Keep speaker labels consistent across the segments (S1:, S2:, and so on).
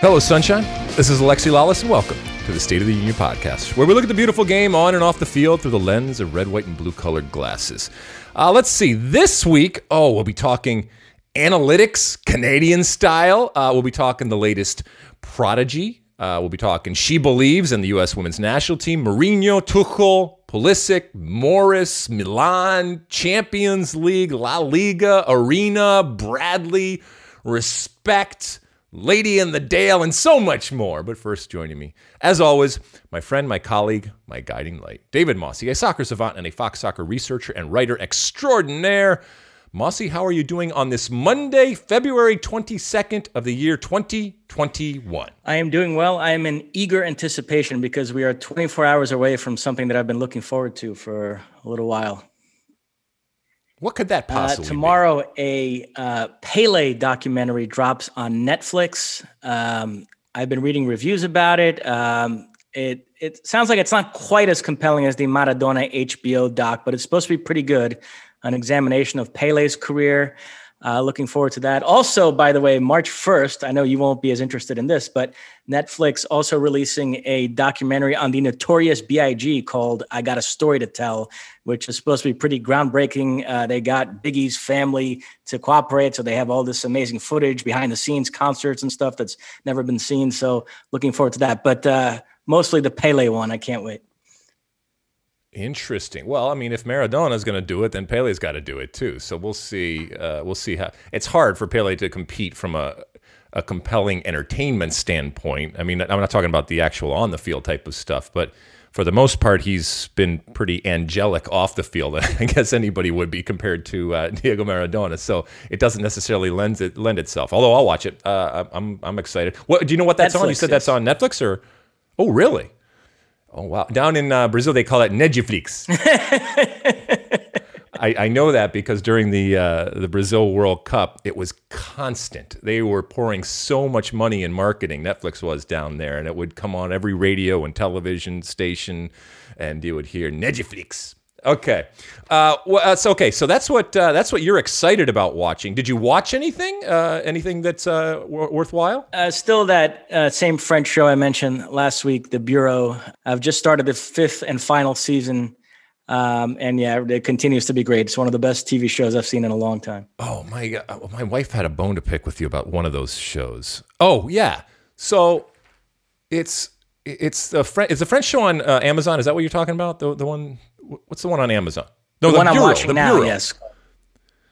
S1: Hello, Sunshine. This is Alexi Lalas, and welcome to the State of the Union podcast, where we look at the beautiful game on and off the field through the lens of red, white, and blue colored glasses. Uh, let's see. This week, oh, we'll be talking analytics, Canadian style. Uh, we'll be talking the latest prodigy. Uh, we'll be talking She Believes and the U.S. women's national team, Mourinho, Tuchel, Pulisic, Morris, Milan, Champions League, La Liga, Arena, Bradley, Respect. Lady in the Dale, and so much more. But first, joining me, as always, my friend, my colleague, my guiding light, David Mosse, a soccer savant and a Fox soccer researcher and writer extraordinaire. Mosse, how are you doing on this Monday, February 22nd of the year 2021?
S2: I am doing well. I am in eager anticipation because we are 24 hours away from something that I've been looking forward to for a little while.
S1: What could that possibly
S2: uh, tomorrow, be? a uh, Pele documentary drops on Netflix. Um, I've been reading reviews about it. Um, it it sounds like it's not quite as compelling as the Maradona HBO doc, but it's supposed to be pretty good. An examination of Pele's career. Uh, looking forward to that. Also, by the way, March 1st, I know you won't be as interested in this, but Netflix also releasing a documentary on the notorious B.I.G. called I Got a Story to Tell, which is supposed to be pretty groundbreaking. Uh, they got Biggie's family to cooperate. So they have all this amazing footage, behind the scenes concerts and stuff that's never been seen. So looking forward to that. But uh, mostly the Pele one. I can't wait.
S1: Interesting. Well, I mean, if Maradona is going to do it, then Pele's got to do it too. So we'll see. Uh, we'll see how. It's hard for Pele to compete from a a compelling entertainment standpoint. I mean, I'm not talking about the actual on the field type of stuff, but for the most part, he's been pretty angelic off the field. I guess anybody would be compared to uh, Diego Maradona. So it doesn't necessarily lend it lend itself. Although I'll watch it. Uh, I'm I'm excited. What do you know what that's Netflix, on? You said yes. that's on Netflix or? Oh, really? Oh wow! Down in uh, Brazil, they call it Netflix. I, I, know that because during the uh, the Brazil World Cup, it was constant. They were pouring so much money in marketing. Netflix was down there, and it would come on every radio and television station, and you would hear Netflix. Okay, uh, well, that's okay. So that's what uh, that's what you're excited about watching. Did you watch anything? Uh, anything that's uh, w- worthwhile?
S2: Uh, still that uh, same French show I mentioned last week, The Bureau. I've just started the fifth and final season, um, and yeah, it continues to be great. It's one of the best TV shows I've seen in a long time.
S1: Oh my god, my wife had a bone to pick with you about one of those shows. Oh yeah, so it's it's the French. It's a French show on Amazon. Is that what you're talking about? The the one what's the one on Amazon?
S2: No, the, the one Bureau, I'm watching now. Bureau. Yes,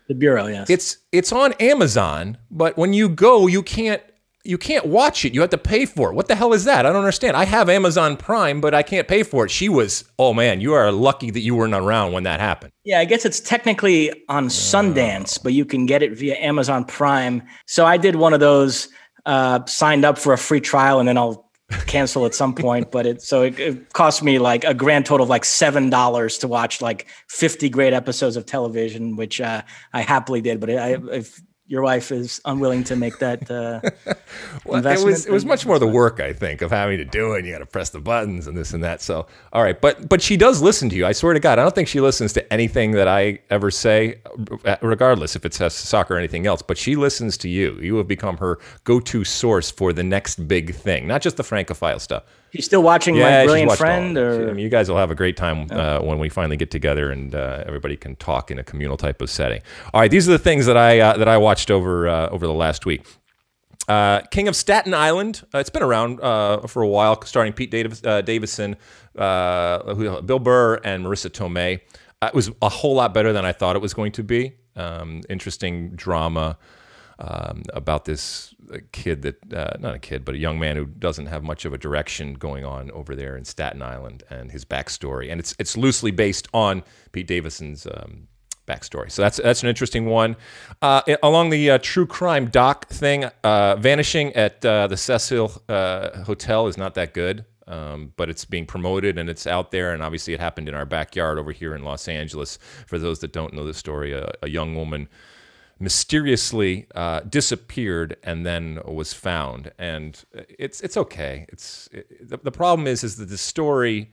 S2: the Bureau. Yes,
S1: it's it's on Amazon, but when you go, you can't you can't watch it. You have to pay for it. What the hell is that? I don't understand. I have Amazon Prime, but I can't pay for it. She was, oh man, you are lucky that you weren't around when that happened.
S2: Yeah, I guess it's technically on Sundance, but you can get it via Amazon Prime. So I did one of those, uh, signed up for a free trial, and then I'll cancel at some point, but it so it, it, cost me like a grand total of like seven dollars to watch like fifty great episodes of television, which uh, I happily did. But I, if your wife is unwilling to make that uh, well, investment.
S1: It was it was much more the work I think of having to do it. And You got to press the buttons and this and that. So all right, but but she does listen to you. I swear to God, I don't think she listens to anything that I ever say, regardless if it's soccer or anything else. But she listens to you. You have become her go-to source for the next big thing, not just the francophile stuff.
S2: She's still watching yeah, my brilliant friend, or
S1: I mean, you guys will have a great time uh, when we finally get together and uh, everybody can talk in a communal type of setting. All right, these are the things that I uh, that I watched over uh, over the last week. Uh, King of Staten Island. Uh, it's been around uh, for a while, starring Pete Davis, uh, Davidson, uh, Bill Burr, and Marisa Tomei. Uh, it was a whole lot better than I thought it was going to be. Um, interesting drama um, about this kid that, not a kid, but a young man who doesn't have much of a direction going on over there in Staten Island and his backstory. And it's, it's loosely based on Pete Davidson's um, backstory. So that's that's an interesting one. Uh, along the uh, true crime doc thing, uh, Vanishing at uh, the Cecil uh, Hotel is not that good, um, but it's being promoted and it's out there. And obviously, it happened in our backyard over here in Los Angeles. For those that don't know the story, a, a young woman mysteriously uh, disappeared and then was found. And it's it's okay. It's it, the, the problem is is that the story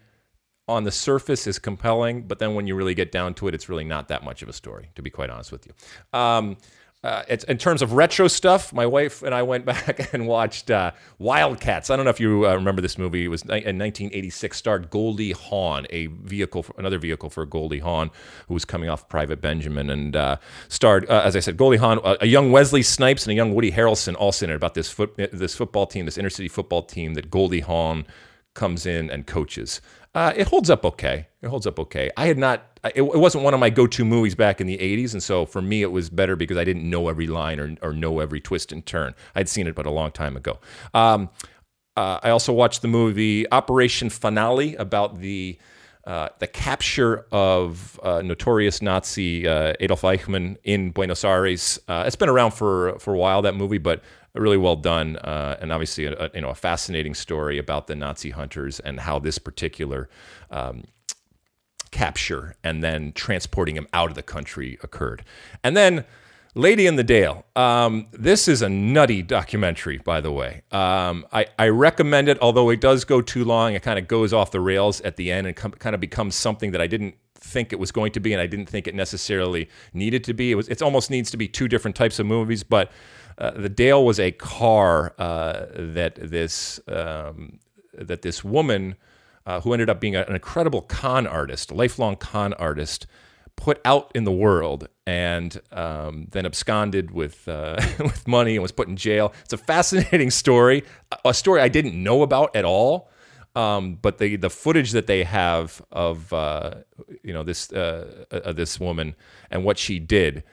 S1: on the surface is compelling, but then when you really get down to it, it's really not that much of a story, to be quite honest with you. Um, uh, in terms of retro stuff, my wife and I went back and watched uh, Wildcats. I don't know if you uh, remember this movie. It was in 1986. Starred Goldie Hawn, a vehicle, for, another vehicle for Goldie Hawn, who was coming off Private Benjamin, and uh, starred, uh, as I said, Goldie Hawn, a young Wesley Snipes, and a young Woody Harrelson, also in it about this foot, this football team, this inner city football team that Goldie Hawn comes in and coaches. Uh, it holds up okay. It holds up okay. I had not. It, it, wasn't one of my go-to movies back in the '80s, and so for me, it was better because I didn't know every line or, or know every twist and turn. I'd seen it, but a long time ago. Um, uh, I also watched the movie Operation Finale about the uh, the capture of uh, notorious Nazi uh, Adolf Eichmann in Buenos Aires. Uh, it's been around for for a while that movie, but really well done, uh, and obviously a, a, you know a fascinating story about the Nazi hunters and how this particular um, capture and then transporting him out of the country occurred. And then Lady in the Dale. Um, this is a nutty documentary, by the way. Um, I, I, recommend it, although it does go too long. It kind of goes off the rails at the end and com- kind of becomes something that I didn't think it was going to be, and I didn't think it necessarily needed to be. It was. It almost needs to be two different types of movies, but uh, the Dale was a car uh, that this um, that this woman uh, who ended up being an incredible con artist, a lifelong con artist, put out in the world and um, then absconded with uh, with money and was put in jail. It's a fascinating story, a story I didn't know about at all. Um, but the the footage that they have of uh, you know this this woman and what she did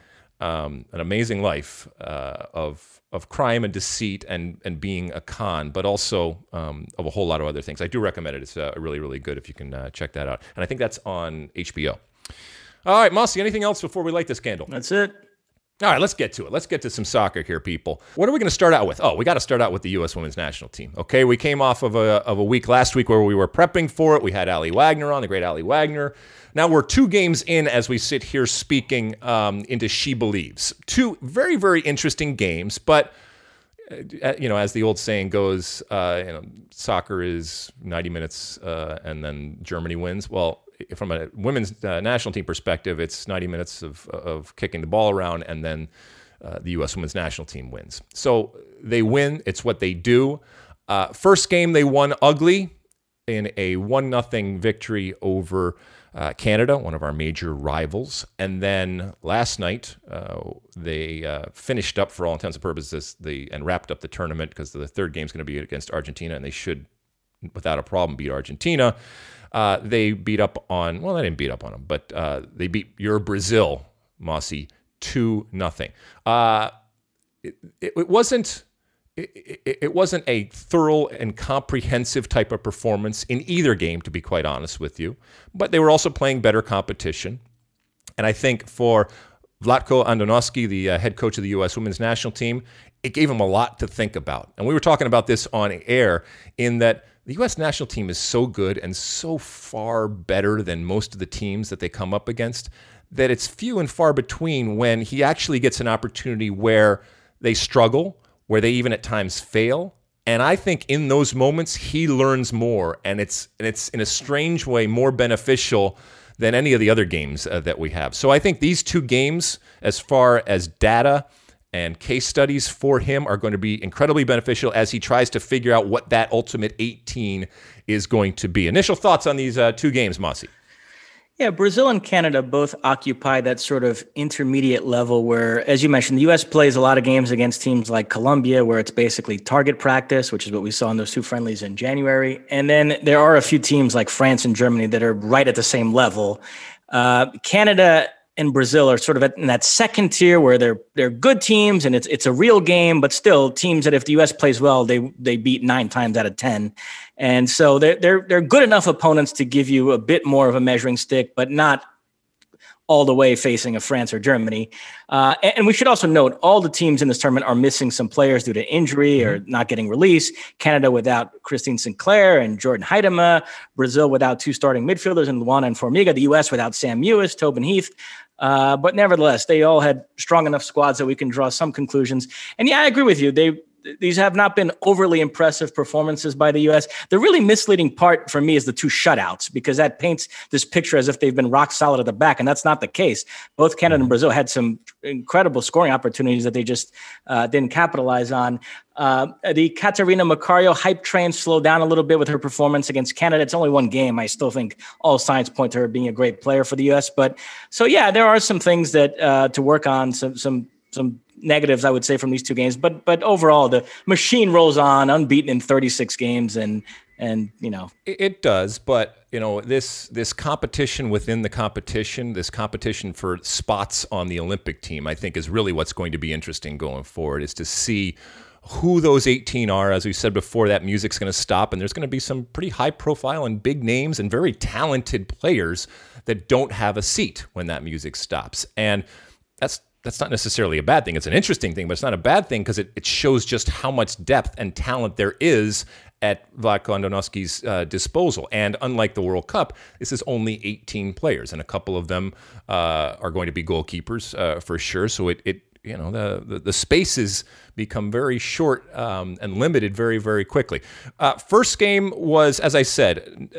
S1: um, an amazing life uh, of of crime and deceit and and being a con, but also um, of a whole lot of other things. I do recommend it. It's uh, really really good if you can uh, check that out. And I think that's on HBO. All right, Mosse. Anything else before we light this candle?
S2: That's it.
S1: All right, let's get to it. Let's get to some soccer here, people. What are we going to start out with? Oh, we got to start out with the U.S. women's national team. Okay, we came off of a, of a week last week where we were prepping for it. We had Aly Wagner on, the great Aly Wagner. Now we're two games in as we sit here speaking um, into She Believes. Two very, very interesting games, but uh, you know, as the old saying goes, uh, you know, soccer is 90 minutes uh, and then Germany wins. Well, from a women's uh, national team perspective, it's 90 minutes of, of kicking the ball around, and then uh, the U.S. women's national team wins. So they win. It's what they do. Uh, first game they won ugly in a one nothing victory over uh, Canada, one of our major rivals. And then last night uh, they uh, finished up for all intents and purposes the and wrapped up the tournament because the third game is going to be against Argentina, and they should, without a problem, beat Argentina. Uh, they beat up on, well, they didn't beat up on them, but uh, they beat your Brazil, Mosse, 2 nothing. Uh, it, it, wasn't. It, it, wasn't a thorough and comprehensive type of performance in either game, to be quite honest with you. But they were also playing better competition. And I think for Vlatko Andonovski, the uh, head coach of the U.S. women's national team, it gave him a lot to think about. And we were talking about this on air in that the U.S. national team is so good and so far better than most of the teams that they come up against that it's few and far between when he actually gets an opportunity where they struggle, where they even at times fail. And I think in those moments he learns more, and it's and it's in a strange way more beneficial than any of the other games uh, that we have. So I think these two games, as far as data and case studies for him are going to be incredibly beneficial as he tries to figure out what that ultimate 18 is going to be. Initial thoughts on these uh, two games, Mosse?
S2: Yeah, Brazil and Canada both occupy that sort of intermediate level where, as you mentioned, the U.S. plays a lot of games against teams like Colombia, where it's basically target practice, which is what we saw in those two friendlies in January. And then there are a few teams like France and Germany that are right at the same level. Uh, Canada and Brazil are sort of in that second tier where they're they're good teams and it's it's a real game, but still teams that if the U.S. plays well, they they beat nine times out of ten, and so they're they're they're good enough opponents to give you a bit more of a measuring stick, but not all the way facing a France or Germany. Uh, and, we should also note all the teams in this tournament are missing some players due to injury or mm-hmm. not getting released. Canada without Christine Sinclair and Jordyn Huitema. Brazil without two starting midfielders in Luana and Formiga. The U.S. without Sam Mewis, Tobin Heath. Uh, but nevertheless, they all had strong enough squads that we can draw some conclusions. And yeah, I agree with you. They these have not been overly impressive performances by the U.S. The really misleading part for me is the two shutouts because that paints this picture as if they've been rock solid at the back, and that's not the case. Both Canada and Brazil had some incredible scoring opportunities that they just uh, didn't capitalize on. Uh, the Catarina Macario hype train slowed down a little bit with her performance against Canada. It's only one game. I still think all signs point to her being a great player for the U.S. But so yeah, there are some things that uh, to work on. Some some some negatives I would say from these two games, but but overall the machine rolls on unbeaten in 36 games and and you know.
S1: It, does but you know this this competition within the competition this competition for spots on the olympic team i think is really what's going to be interesting going forward is to see who those 18 are. As we said before that music's going to stop and there's going to be some pretty high profile and big names and very talented players that don't have a seat when that music stops. And that's that's not necessarily a bad thing. It's an interesting thing, but it's not a bad thing because it, it shows just how much depth and talent there is at Vlatko Andonovski's uh, disposal. And unlike the World Cup, this is only 18 players, and a couple of them uh, are going to be goalkeepers uh, for sure. So it, it you know the, the, the spaces become very short um, and limited very very quickly. Uh, first game was, as I said,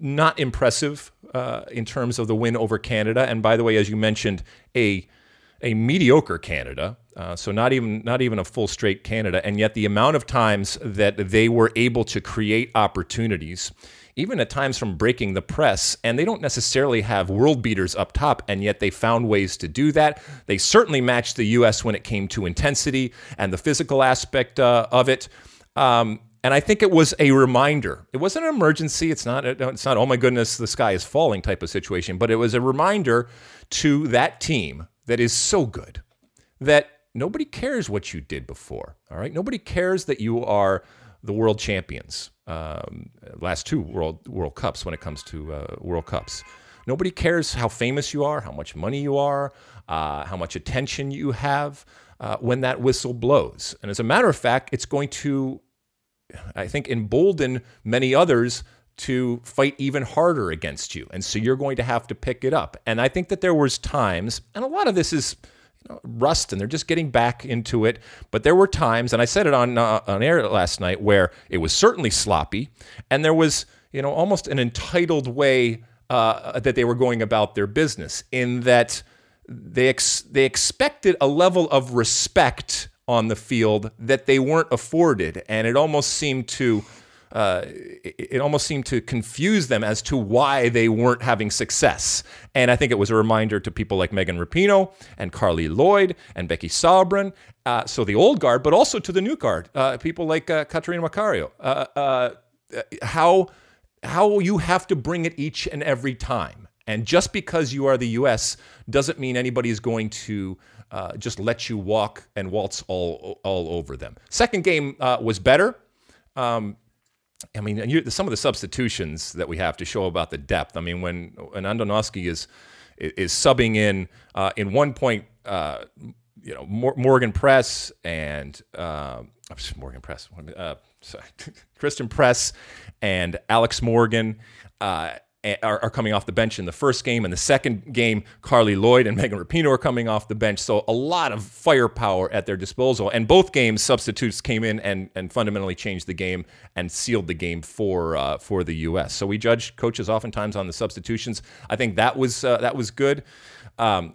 S1: not impressive uh, in terms of the win over Canada. And by the way, as you mentioned, a a mediocre Canada, uh, so not even not even a full straight Canada, and yet the amount of times that they were able to create opportunities, even at times from breaking the press, and they don't necessarily have world beaters up top, and yet they found ways to do that. They certainly matched the U.S. when it came to intensity and the physical aspect uh, of it. Um, and I think it was a reminder. It wasn't an emergency. It's not. It's not. Oh my goodness, the sky is falling type of situation. But it was a reminder to that team that is so good that nobody cares what you did before. All right, nobody cares that you are the world champions. Um, last two world World Cups when it comes to uh, World Cups. Nobody cares how famous you are, how much money you are, uh, how much attention you have uh, when that whistle blows. And as a matter of fact, it's going to, I think, embolden many others to fight even harder against you. And so you're going to have to pick it up. And I think that there was times, and a lot of this is you know, rust and they're just getting back into it. But there were times, and I said it on, uh, on air last night, where it was certainly sloppy and there was, you know, almost an entitled way uh, that they were going about their business in that they, ex- they expected a level of respect on the field that they weren't afforded. And it almost seemed to uh, it, it, almost seemed to confuse them as to why they weren't having success. And I think it was a reminder to people like Megan Rapinoe and Carli Lloyd and Becky Sauerbrunn, uh, so the old guard, but also to the new guard, uh, people like uh, Catarina Macario, uh, how how you have to bring it each and every time. And just because you are the U.S. doesn't mean anybody is going to uh, just let you walk and waltz all all over them. Second game uh, was better. Um, I mean, you, some of the substitutions that we have to show about the depth. I mean, when Andonovski is is subbing in uh, in one point, uh, you know, Morgan Press and uh, Morgan Press, uh, sorry, Christen Press and Alex Morgan uh, are, are, coming off the bench in the first game. In the second game, Carli Lloyd and Megan Rapinoe are coming off the bench. So a lot of firepower at their disposal. And both games, substitutes came in and, and fundamentally changed the game and sealed the game for uh, for the U.S. So we judge coaches oftentimes on the substitutions. I think that was uh, that was good. Um,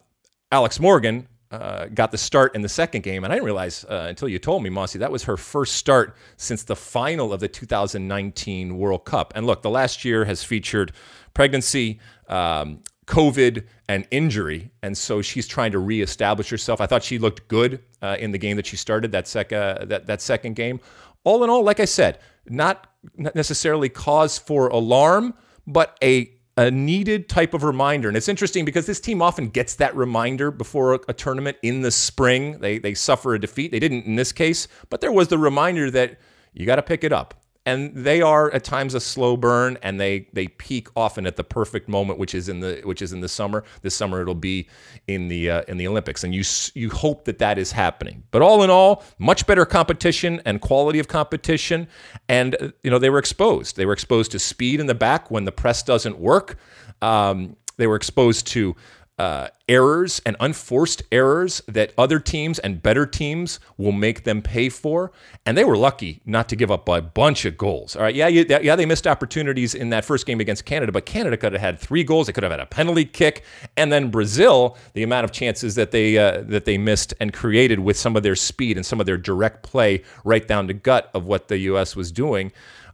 S1: Alex Morgan uh, got the start in the second game, and I didn't realize uh, until you told me, Mosse, that was her first start since the final of the 2019 World Cup. And look, the last year has featured pregnancy, um, COVID and injury, and so she's trying to reestablish herself. I thought she looked good uh, in the game that she started that second uh, that that second game. All in all, like I said, not necessarily cause for alarm, but a a needed type of reminder. And it's interesting because this team often gets that reminder before a, a, tournament in the spring. They they suffer a defeat. They didn't in this case, but there was the reminder that you got to pick it up and they are at times a slow burn and they they peak often at the perfect moment which is in the which is in the summer. This summer it'll be in the uh, in the olympics. And you you hope that that is happening. But all in all much better competition and quality of competition. And uh, you know they were exposed. They were exposed to speed in the back when the press doesn't work. Um, they were exposed to uh, errors and unforced errors that other teams and better teams will make them pay for. And they were lucky not to give up a bunch of goals. All right, yeah, you, yeah, they missed opportunities in that first game against Canada, but Canada could have had three goals. They could have had a penalty kick, and then Brazil, the amount of chances that they uh, that they missed and created with some of their speed and some of their direct play right down the gut of what the U.S. was doing.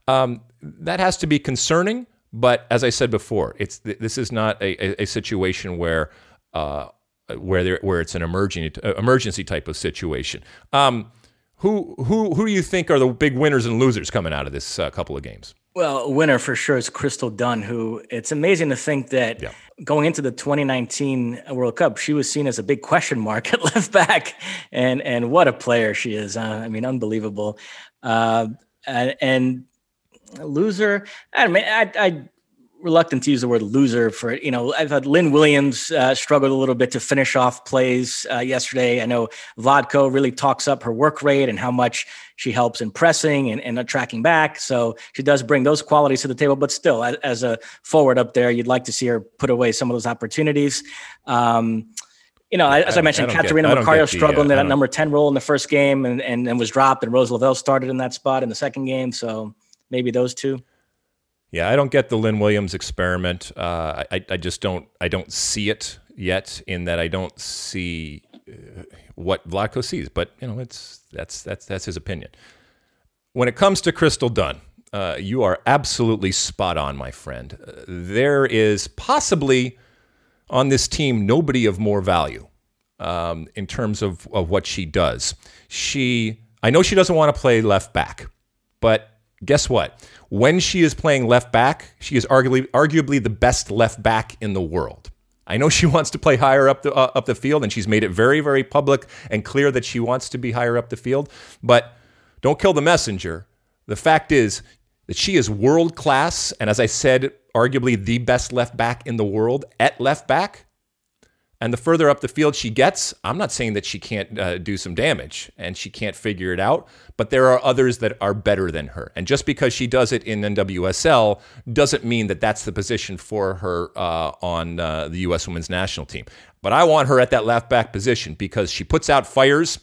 S1: Um, that has to be concerning. But as I said before, it's this is not a, a, a situation where uh, where there, where it's an emergency uh, emergency type of situation. Um, who who who do you think are the big winners and losers coming out of this uh, couple of games?
S2: Well, a winner for sure is Crystal Dunn, who it's amazing to think that yeah. going into the 2019 World Cup, she was seen as a big question mark at left back, and and what a player she is! Uh, I mean, unbelievable. Uh, and, and loser. I mean, I, I reluctant to use the word loser for it. you know i thought lynn williams uh, struggled a little bit to finish off plays uh, yesterday i know vlatko really talks up her work rate and how much she helps in pressing and, and tracking back so she does bring those qualities to the table but still as, as, a forward up there you'd like to see her put away some of those opportunities um, you know, as I, I mentioned, Catarina Macario struggled in that number 10 role in the first game and, and, and was dropped, and Rose Lavelle started in that spot in the second game. So maybe those two.
S1: Yeah, I don't get the Lynn Williams experiment. Uh, I, I just don't. I don't see it yet. In that I don't see uh, what Vlatko sees. But you know, it's that's that's that's his opinion. When it comes to Crystal Dunn, uh, you are absolutely spot on, my friend. Uh, there is possibly on this team nobody of more value um, in terms of, of what she does. She, I know she doesn't want to play left back, but guess what? When she is playing left back, she is arguably arguably the best left back in the world. I know she wants to play higher up the uh, up the field, and she's made it very very public and clear that she wants to be higher up the field. But don't kill the messenger. The fact is that she is world class, and as I said, arguably the best left back in the world at left back. And the further up the field she gets, I'm not saying that she can't uh, do some damage and she can't figure it out, but there are others that are better than her. And just because she does it in NWSL doesn't mean that that's the position for her uh, on uh, the U.S. women's national team. But I want her at that left back position because she puts out fires.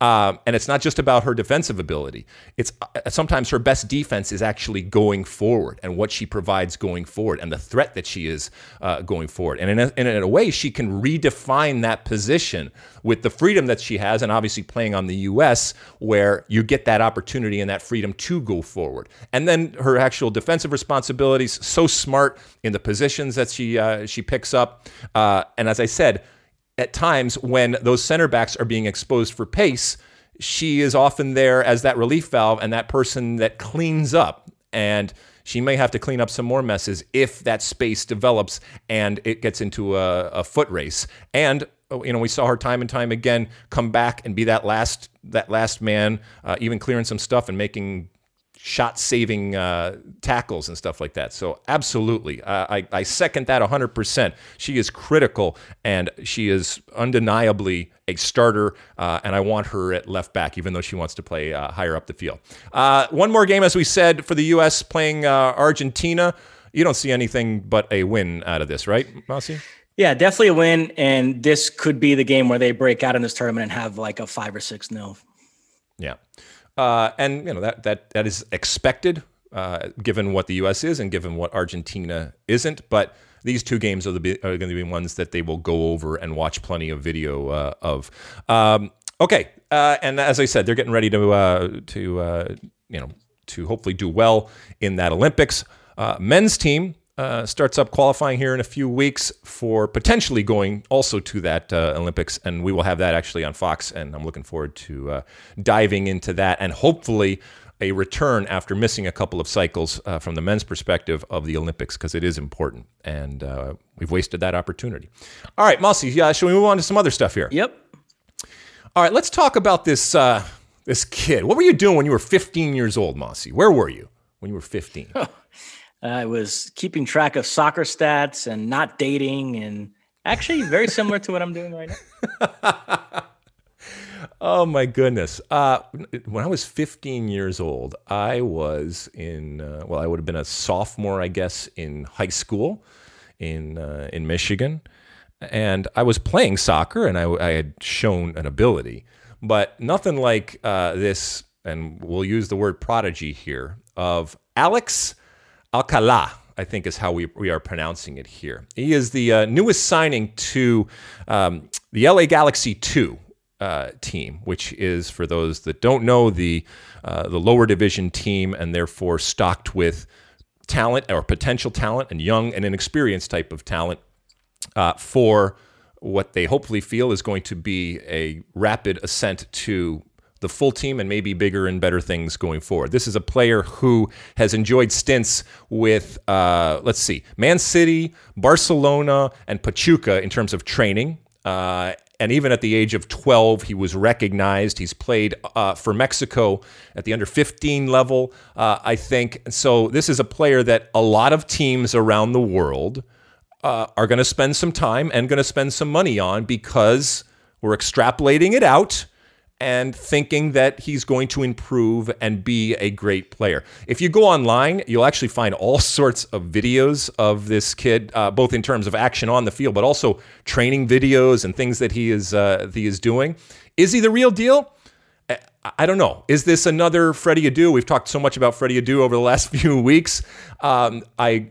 S1: Um, and it's not just about her defensive ability. It's uh, sometimes her best defense is actually going forward and what she provides going forward and the threat that she is uh, going forward. And in a, in a way, she can redefine that position with the freedom that she has, and obviously playing on the U.S., where you get that opportunity and that freedom to go forward. And then her actual defensive responsibilities, so smart in the positions that she uh, she picks up. Uh, and as I said at times when those center backs are being exposed for pace, she is often there as that relief valve and that person that cleans up. And she may have to clean up some more messes if that space develops and it gets into a, a foot race. And you know, we saw her time and time again come back and be that last that last man, uh, even clearing some stuff and making shot saving uh, tackles and stuff like that. So, absolutely, uh, I, I second that 100%. She is critical and she is undeniably a starter, uh, and I want her at left back, even though she wants to play uh, higher up the field. Uh, one more game, as we said, for the U.S. playing uh, Argentina. You don't see anything but a win out of this, right, Mosse?
S2: Yeah, definitely a win. And this could be the game where they break out in this tournament and have like a five or six nil.
S1: Yeah. Uh, and you know that that that is expected, uh, given what the U.S. is and given what Argentina isn't. But these two games are, the, are going to be ones that they will go over and watch plenty of video uh, of. Um, okay, uh, and as I said, they're getting ready to uh, to uh, you know to hopefully do well in that Olympics. men's team uh, starts up qualifying here in a few weeks for potentially going also to that uh, Olympics, and we will have that actually on Fox. And I'm looking forward to uh, diving into that and hopefully a return after missing a couple of cycles uh, from the men's perspective of the Olympics because it is important, and uh, we've wasted that opportunity. All right, Mosse, yeah, shall we move on to some other stuff here?
S2: Yep.
S1: All right, let's talk about this uh, this kid. What were you doing when you were 15 years old, Mosse? Where were you when you were 15?
S2: I was keeping track of soccer stats and not dating, and actually very similar to what I'm doing right now.
S1: oh my goodness! Uh, when I was 15 years old, I was in uh, well, I would have been a sophomore, I guess, in high school in uh, in Michigan, and I was playing soccer, and I, I had shown an ability, but nothing like uh, this. And we'll use the word prodigy here of Alex Alcala. I think is how we, we are pronouncing it here. He is the uh, newest signing to um, the LA Galaxy 2 uh, team, which is, for those that don't know, the, uh, the lower division team and therefore stocked with talent or potential talent and young and inexperienced type of talent uh, for what they hopefully feel is going to be a rapid ascent to the full team and maybe bigger and better things going forward. This is a player who has enjoyed stints with, uh, let's see, Man City, Barcelona, and Pachuca in terms of training. Uh, and even at the age of 12, he was recognized. He's played uh, for Mexico at the under 15 level, uh, I think. So this is a player that a lot of teams around the world uh, are going to spend some time and going to spend some money on because we're extrapolating it out and thinking that he's going to improve and be a great player. If you go online, you'll actually find all sorts of videos of this kid, uh, both in terms of action on the field, but also training videos and things that he is uh, he is doing. Is he the real deal? I don't know. Is this another Freddie Adu? We've talked so much about Freddie Adu over the last few weeks. Um, I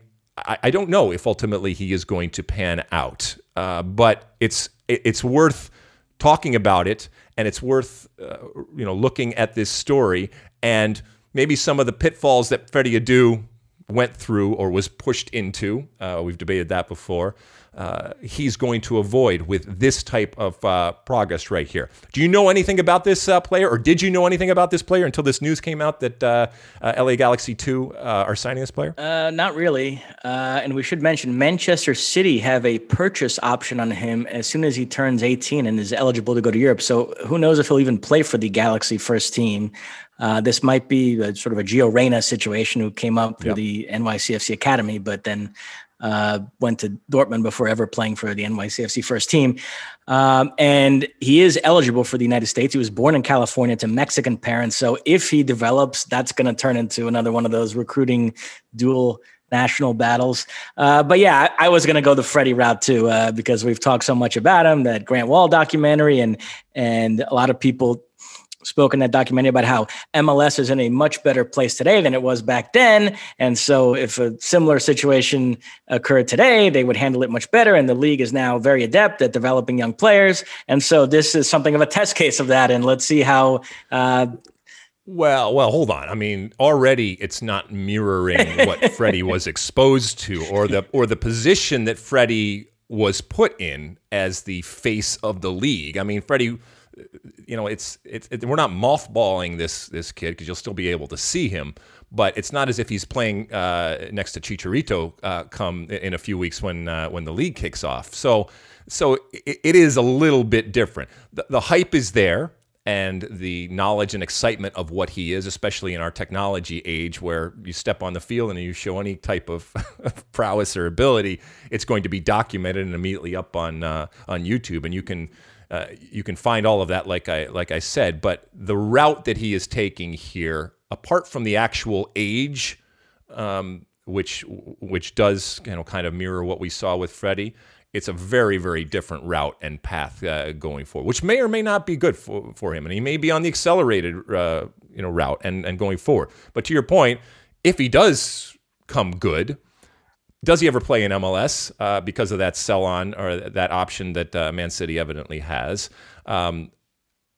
S1: I don't know if ultimately he is going to pan out, uh, but it's it's worth talking about it and it's worth uh, you know looking at this story and maybe some of the pitfalls that Freddie Adu went through or was pushed into. Uh, we've debated that before uh, he's going to avoid with this type of uh, progress right here. Do you know anything about this uh, player, or did you know anything about this player until this news came out that uh, uh, LA Galaxy 2 uh, are signing this player?
S2: not really. and we should mention Manchester City have a purchase option on him as soon as he turns 18 and is eligible to go to Europe. So who knows if he'll even play for the Galaxy first team. Uh, this might be a, sort of a Gio Reyna situation who came up through yep. the NYCFC Academy, but then uh, went to Dortmund before ever playing for the NYCFC first team. Um, and he is eligible for the United States. He was born in California to Mexican parents. So if he develops, that's going to turn into another one of those recruiting dual national battles. Uh, but yeah, I, I was going to go the Freddie route too, uh, because we've talked so much about him, that Grant Wahl documentary, and and a lot of people spoke in that documentary about how MLS is in a much better place today than it was back then. And so, if a similar situation occurred today, they would handle it much better. And the league is now very adept at developing young players. And so, this is something of a test case of that. And let's see how. Uh,
S1: well, well, hold on. I mean, already it's not mirroring what Freddie was exposed to, or the or the position that Freddie was put in as the face of the league. I mean, Freddie you know, it's it's it, we're not mothballing this this kid because you'll still be able to see him, but it's not as if he's playing uh, next to Chicharito uh, come in a few weeks when uh, when the league kicks off. So so it, it is a little bit different. The, the hype is there and the knowledge and excitement of what he is, especially in our technology age where you step on the field and you show any type of prowess or ability, it's going to be documented and immediately up on uh, on YouTube, and you can uh, you can find all of that, like I like I said. But the route that he is taking here, apart from the actual age, um, which which does you know kind of mirror what we saw with Freddie, it's a very very different route and path uh, going forward, which may or may not be good for, for him, and he may be on the accelerated uh, you know route and and going forward. But to your point, if he does come good does he ever play in MLS uh, because of that sell on or that option that uh, Man City evidently has? Um,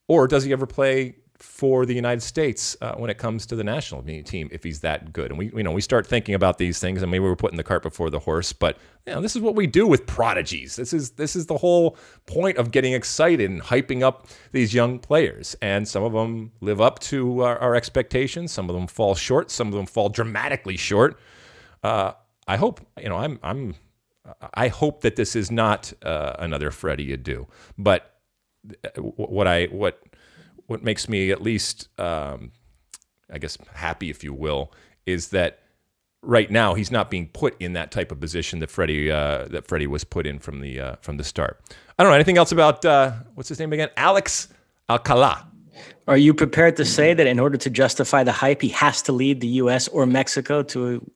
S1: or does he ever play for the United States uh, when it comes to the national team if he's that good. And we, you know, we start thinking about these things, and maybe we're putting the cart before the horse. But you know, this is what we do with prodigies. This is this is the whole point of getting excited and hyping up these young players. And some of them live up to our, our expectations. Some of them fall short. Some of them fall dramatically short. Uh, I hope you know. I'm I'm. I hope that this is not uh, another Freddie Adu. But uh, what I what what makes me at least, um, I guess, happy, if you will, is that right now he's not being put in that type of position that Freddie uh, that Freddie was put in from the uh, from the start. I don't know anything else about uh, what's his name again, Alex Alcala.
S2: Are you prepared to say that in order to justify the hype, he has to lead the U.S. or Mexico to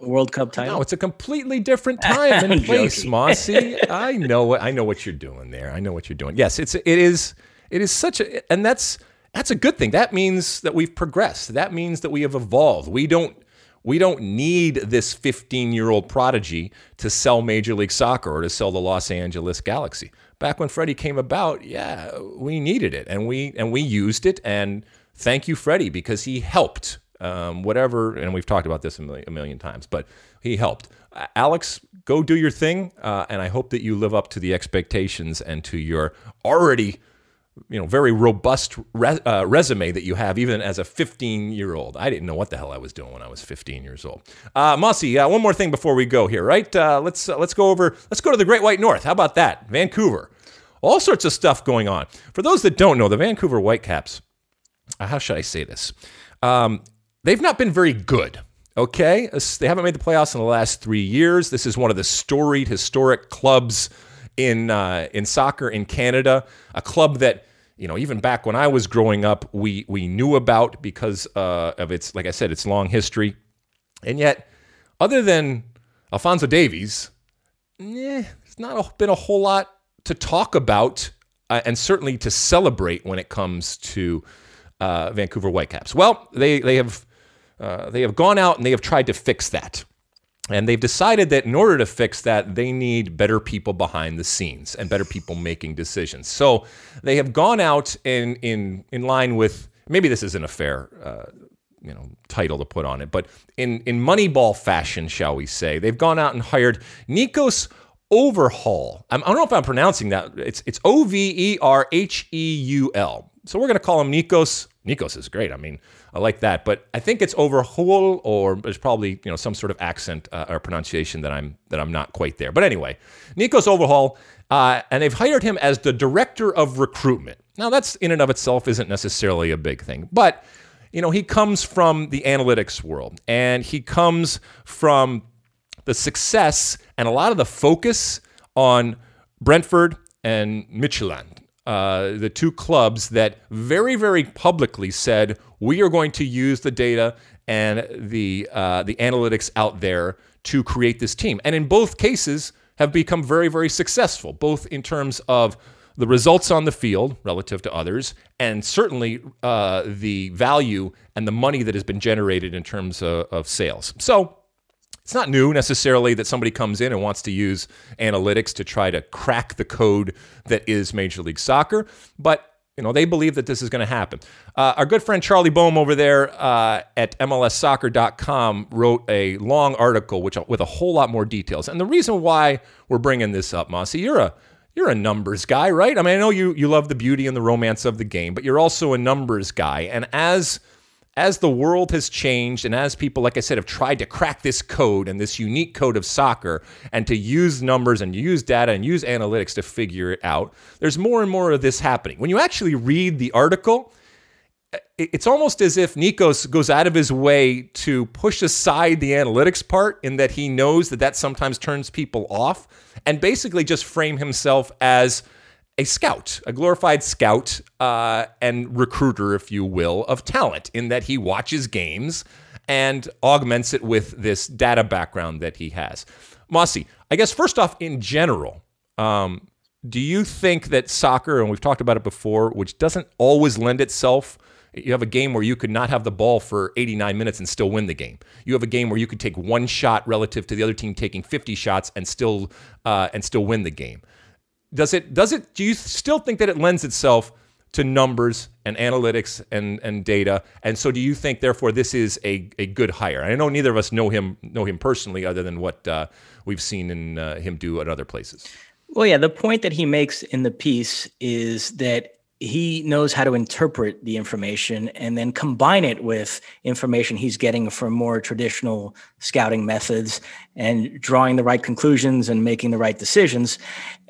S2: World Cup title?
S1: No, it's a completely different time and place, Mosse. I know what I know what you're doing there. I know what you're doing. Yes, it's it is it is such a, and that's that's a good thing. That means that we've progressed. That means that we have evolved. We don't we don't need this 15 year old prodigy to sell Major League Soccer or to sell the Los Angeles Galaxy. Back when Freddie came about, yeah, we needed it and we and we used it. And thank you, Freddie, because he helped. Um, whatever, and we've talked about this a million, a million times, but he helped. Uh, Alex, go do your thing, uh, and I hope that you live up to the expectations and to your already you know very robust re- uh, resume that you have even as a 15 year old i didn't know what the hell i was doing when i was 15 years old. Uh, Mosse uh, one more thing before we go here right? Uh, let's uh, let's go over let's go to the great white north. How about that? Vancouver. All sorts of stuff going on. For those that don't know the vancouver whitecaps how should i say this? Um, they've not been very good okay they haven't made the playoffs in the last three years this is one of the storied historic clubs in uh, in soccer in Canada, a club that you know even back when I was growing up, we we knew about because uh, of its like I said, its long history, and yet other than Alfonso Davies, eh, it's not a, been a whole lot to talk about, uh, and certainly to celebrate when it comes to uh, Vancouver Whitecaps. Well, they they have. Uh, they have gone out and they have tried to fix that. And they've decided that in order to fix that, they need better people behind the scenes and better people making decisions. So they have gone out in in in line with maybe this isn't a fair uh, you know title to put on it, but in in Moneyball fashion, shall we say, they've gone out and hired Nikos Overheul. I'm, I do not know if I'm pronouncing that. It's it's O V E R H E U L. So we're going to call him Nikos. Nikos is great. I mean, I like that, but I think it's overhaul or there's probably you know some sort of accent uh, or pronunciation that I'm that I'm not quite there. But anyway, Nikos Overheul, uh, and they've hired him as the director of recruitment. Now that's in and of itself isn't necessarily a big thing, but you know he comes from the analytics world and he comes from the success and a lot of the focus on Brentford and Midtjylland. uh, the two clubs that very, very publicly said we are going to use the data and the uh, the analytics out there to create this team, and in both cases have become very, very successful, both in terms of the results on the field relative to others, and certainly uh, the value and the money that has been generated in terms of, of sales. So it's not new necessarily that somebody comes in and wants to use analytics to try to crack the code that is Major League Soccer, but you know they believe that this is going to happen. Uh, our good friend Charlie Boehm over there uh, at MLSsoccer.com wrote a long article which with a whole lot more details. And the reason why we're bringing this up, Mosse, you're a you're a numbers guy, right? I mean, I know you you love the beauty and the romance of the game, but you're also a numbers guy. And as as the world has changed and as people, like I said, have tried to crack this code and this unique code of soccer and to use numbers and use data and use analytics to figure it out, there's more and more of this happening. When you actually read the article, it's almost as if Nikos goes out of his way to push aside the analytics part in that he knows that that sometimes turns people off and basically just frame himself as a scout, a glorified scout uh, and recruiter, if you will, of talent, in that he watches games and augments it with this data background that he has. Mosse, I guess first off, in general, um, do you think that soccer, and we've talked about it before, which doesn't always lend itself you have a game where you could not have the ball for 89 minutes and still win the game. You have a game where you could take one shot relative to the other team taking 50 shots and still uh, and still win the game does it does it do you still think that it lends itself to numbers and analytics and, and data. And so, do you think, therefore, this is a, a good hire? I know neither of us know him know him personally, other than what uh, we've seen in, uh, him do at other places.
S2: Well, yeah, the point that he makes in the piece is that he knows how to interpret the information and then combine it with information he's getting from more traditional scouting methods and drawing the right conclusions and making the right decisions.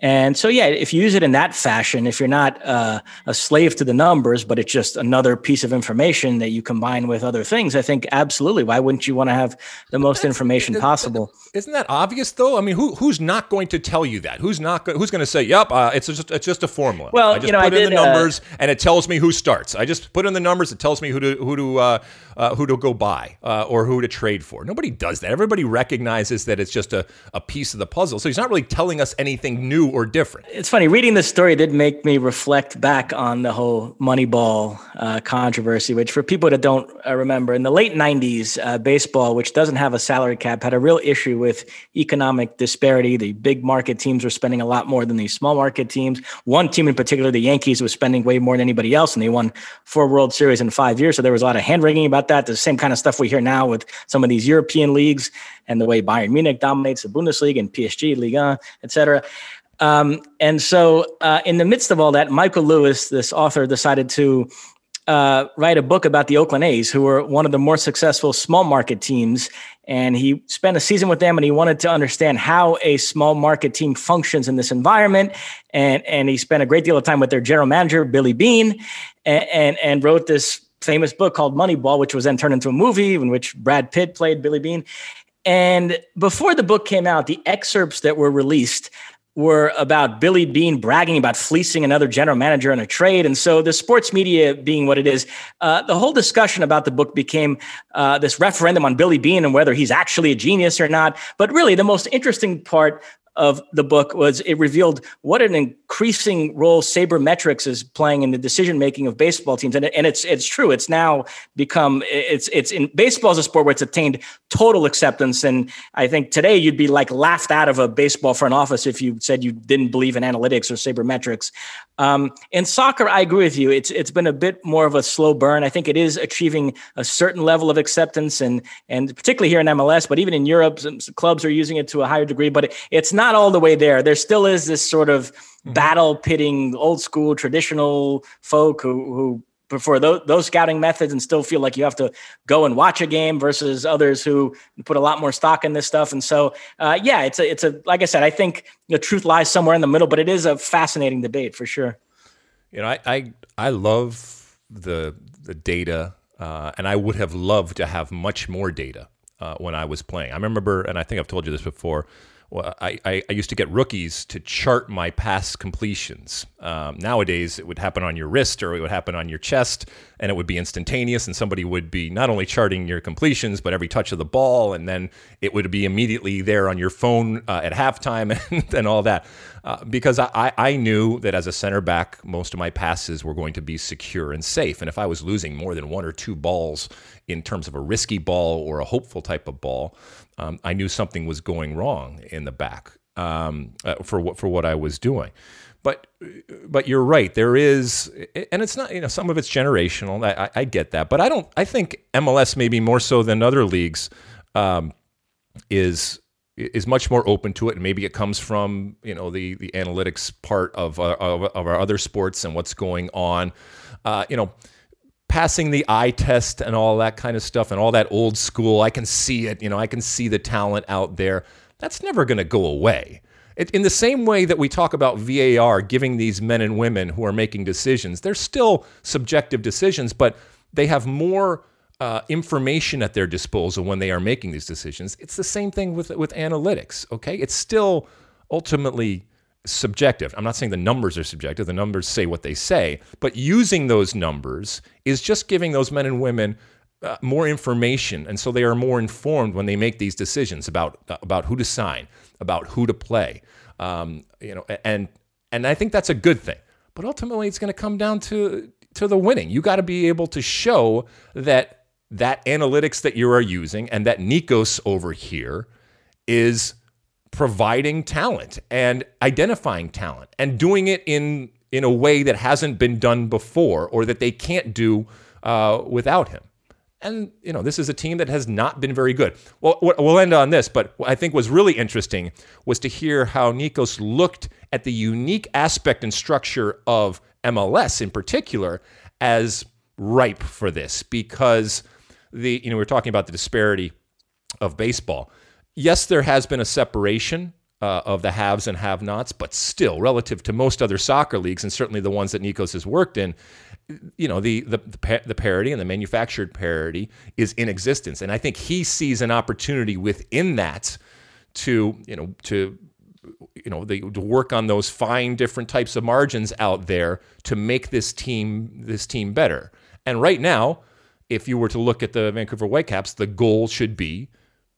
S2: And so, yeah, if you use it in that fashion, if you're not uh, a slave to the numbers, but it's just another piece of information that you combine with other things, I think absolutely. Why wouldn't you want to have the most information possible?
S1: Isn't that obvious, though? I mean, who who's not going to tell you that? Who's not? Who's going to say, "Yep, uh, it's just it's just a formula."
S2: Well,
S1: I just
S2: you know,
S1: put
S2: I
S1: in
S2: did,
S1: the uh, numbers uh, and it tells me who starts. I just put in the numbers. It tells me who to who to uh, uh, who to go buy uh, or who to trade for. Nobody does that. Everybody recognizes that it's just a, a piece of the puzzle. So he's not really telling us anything new or different.
S2: It's funny reading this story did make me reflect back on the whole Moneyball uh, controversy, which for people that don't uh, remember, in the late '90s, uh, baseball, which doesn't have a salary cap, had a real issue with economic disparity. The big market teams were spending a lot more than the small market teams. One team in particular, the Yankees, was spending way more than anybody else, and they won four World Series in five years. So there was a lot of hand wringing about that. The same kind of stuff we hear now with some of these European leagues and the way Bayern Munich dominates the Bundesliga and PSG, Liga, et cetera. Um, and so, uh, in the midst of all that, Michael Lewis, this author, decided to uh, write a book about the Oakland A's, who were one of the more successful small market teams. And he spent a season with them, and he wanted to understand how a small market team functions in this environment. And and he spent a great deal of time with their general manager, Billy Beane, and and, and wrote this famous book called Moneyball, which was then turned into a movie in which Brad Pitt played Billy Beane. And before the book came out, the excerpts that were released were about Billy Beane bragging about fleecing another general manager in a trade. And so the sports media being what it is, uh, the whole discussion about the book became uh, this referendum on Billy Beane and whether he's actually a genius or not. But really, the most interesting part of the book was it revealed what an increasing role sabermetrics is playing in the decision making of baseball teams. And, and it's it's true. It's now become it's it's in baseball as a sport where it's attained total acceptance. And i think today you'd be like laughed out of a baseball front office if you said you didn't believe in analytics or sabermetrics um, in soccer i agree with you it's it's been a bit more of a slow burn i think it is achieving a certain level of acceptance and and particularly here in mls but even in europe some clubs are using it to a higher degree but it, it's not all the way there. There still is this sort of mm-hmm. battle pitting old school traditional folk who who prefer those, those scouting methods and still feel like you have to go and watch a game versus others who put a lot more stock in this stuff. And so, uh, yeah, it's a, it's a, like I said, I think the truth lies somewhere in the middle, but it is a fascinating debate for sure.
S1: You know, I, I, I love the, the data, uh, and I would have loved to have much more data uh, when I was playing. I remember, and I think I've told you this before, well, I, I, used to get rookies to chart my pass completions. Um, nowadays, it would happen on your wrist or it would happen on your chest, and it would be instantaneous. And somebody would be not only charting your completions, but every touch of the ball, and then it would be immediately there on your phone uh, at halftime and, and all that. Uh, because I, I knew that as a center back, most of my passes were going to be secure and safe. And if I was losing more than one or two balls in terms of a risky ball or a hopeful type of ball, um, I knew something was going wrong in the back um, uh, for what for what I was doing. But but you're right. There is, and it's not you know some of it's generational. I, I get that, but I don't. I think MLS maybe more so than other leagues um, is is much more open to it, and maybe it comes from you know the the analytics part of uh, of, of our other sports and what's going on. Uh, you know passing the eye test and all that kind of stuff and all that old school. I can see it, you know, I can see the talent out there. That's never going to go away. It, in the same way that we talk about VAR giving these men and women who are making decisions, they're still subjective decisions, but they have more uh, information at their disposal when they are making these decisions. It's the same thing with with analytics. Okay, it's still ultimately subjective. I'm not saying the numbers are subjective, the numbers say what they say, but using those numbers is just giving those men and women uh, more information and so they are more informed when they make these decisions about uh, about who to sign, about who to play. Um, you know, and and I think that's a good thing. But ultimately it's going to come down to to the winning. You got to be able to show that that analytics that you are using and that Nikos Overheul is providing talent and identifying talent and doing it in in a way that hasn't been done before or that they can't do uh, without him. And, you know, this is a team that has not been very good. Well, we'll end on this, but what I think was really interesting was to hear how Nikos looked at the unique aspect and structure of MLS in particular as ripe for this because the, you know, we are talking about the disparity of baseball. Yes, there has been a separation uh, of the haves and have nots, but still, relative to most other soccer leagues, and certainly the ones that Nikos has worked in, you know, the, the, the parity and the manufactured parity is in existence. And I think he sees an opportunity within that to, you know, to, you know, the, to work on those fine different types of margins out there to make this team, this team better. And right now, if you were to look at the Vancouver Whitecaps, the goal should be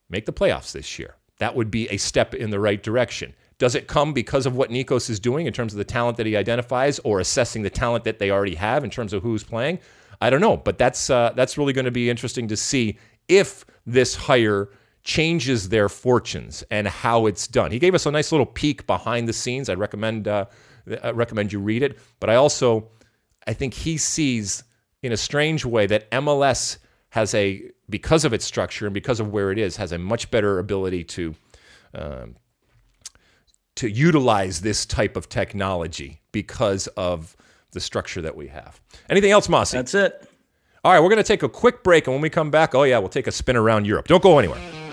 S1: make the playoffs this year that would be a step in the right direction. Does it come because of what Nikos is doing in terms of the talent that he identifies or assessing the talent that they already have in terms of who's playing? I don't know, but that's uh, that's really going to be interesting to see if this hire changes their fortunes and how it's done. He gave us a nice little peek behind the scenes. I'd recommend uh, I recommend you read it, but I also I think he sees in a strange way that MLS has a because of its structure and because of where it is has a much better ability to um, to utilize this type of technology because of the structure that we have. Anything else, Mossy?
S2: That's it.
S1: All right, we're going to take a quick break, and when we come back, oh yeah, we'll take a spin around Europe. Don't go anywhere.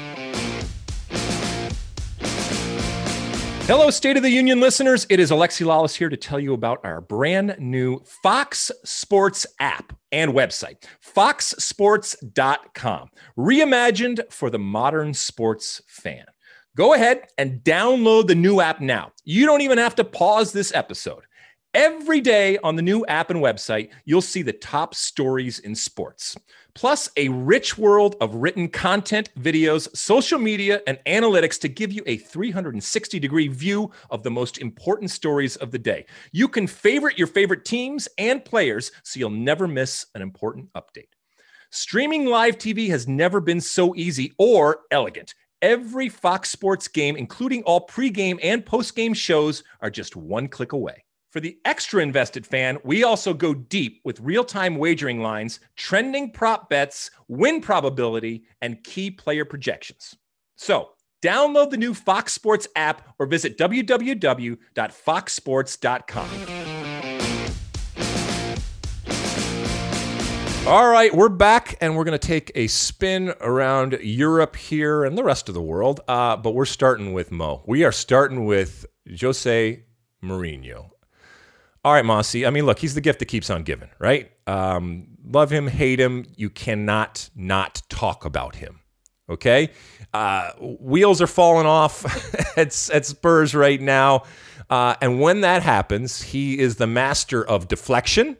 S1: Hello, State of the Union listeners. It is Alexi Lalas here to tell you about our brand new Fox Sports app and website, foxsports.com, reimagined for the modern sports fan. Go ahead and download the new app now. You don't even have to pause this episode. Every day on the new app and website, you'll see the top stories in sports plus a rich world of written content, videos, social media, and analytics to give you a 360 degree view of the most important stories of the day. You can favorite your favorite teams and players so you'll never miss an important update. Streaming live TV has never been so easy or elegant. Every Fox Sports game, including all pregame and postgame shows, are just one click away. For the extra invested fan, we also go deep with real time wagering lines, trending prop bets, win probability, and key player projections. So, download the new Fox Sports app or visit www.foxsports.com. All right, we're back and we're going to take a spin around Europe here and the rest of the world. Uh, but we're starting with Mo. We are starting with Jose Mourinho. All right, Mossy. I mean, look, he's the gift that keeps on giving, right? Um, love him, hate him. You cannot not talk about him. Okay, uh, wheels are falling off at, at Spurs right now, uh, and when that happens, he is the master of deflection.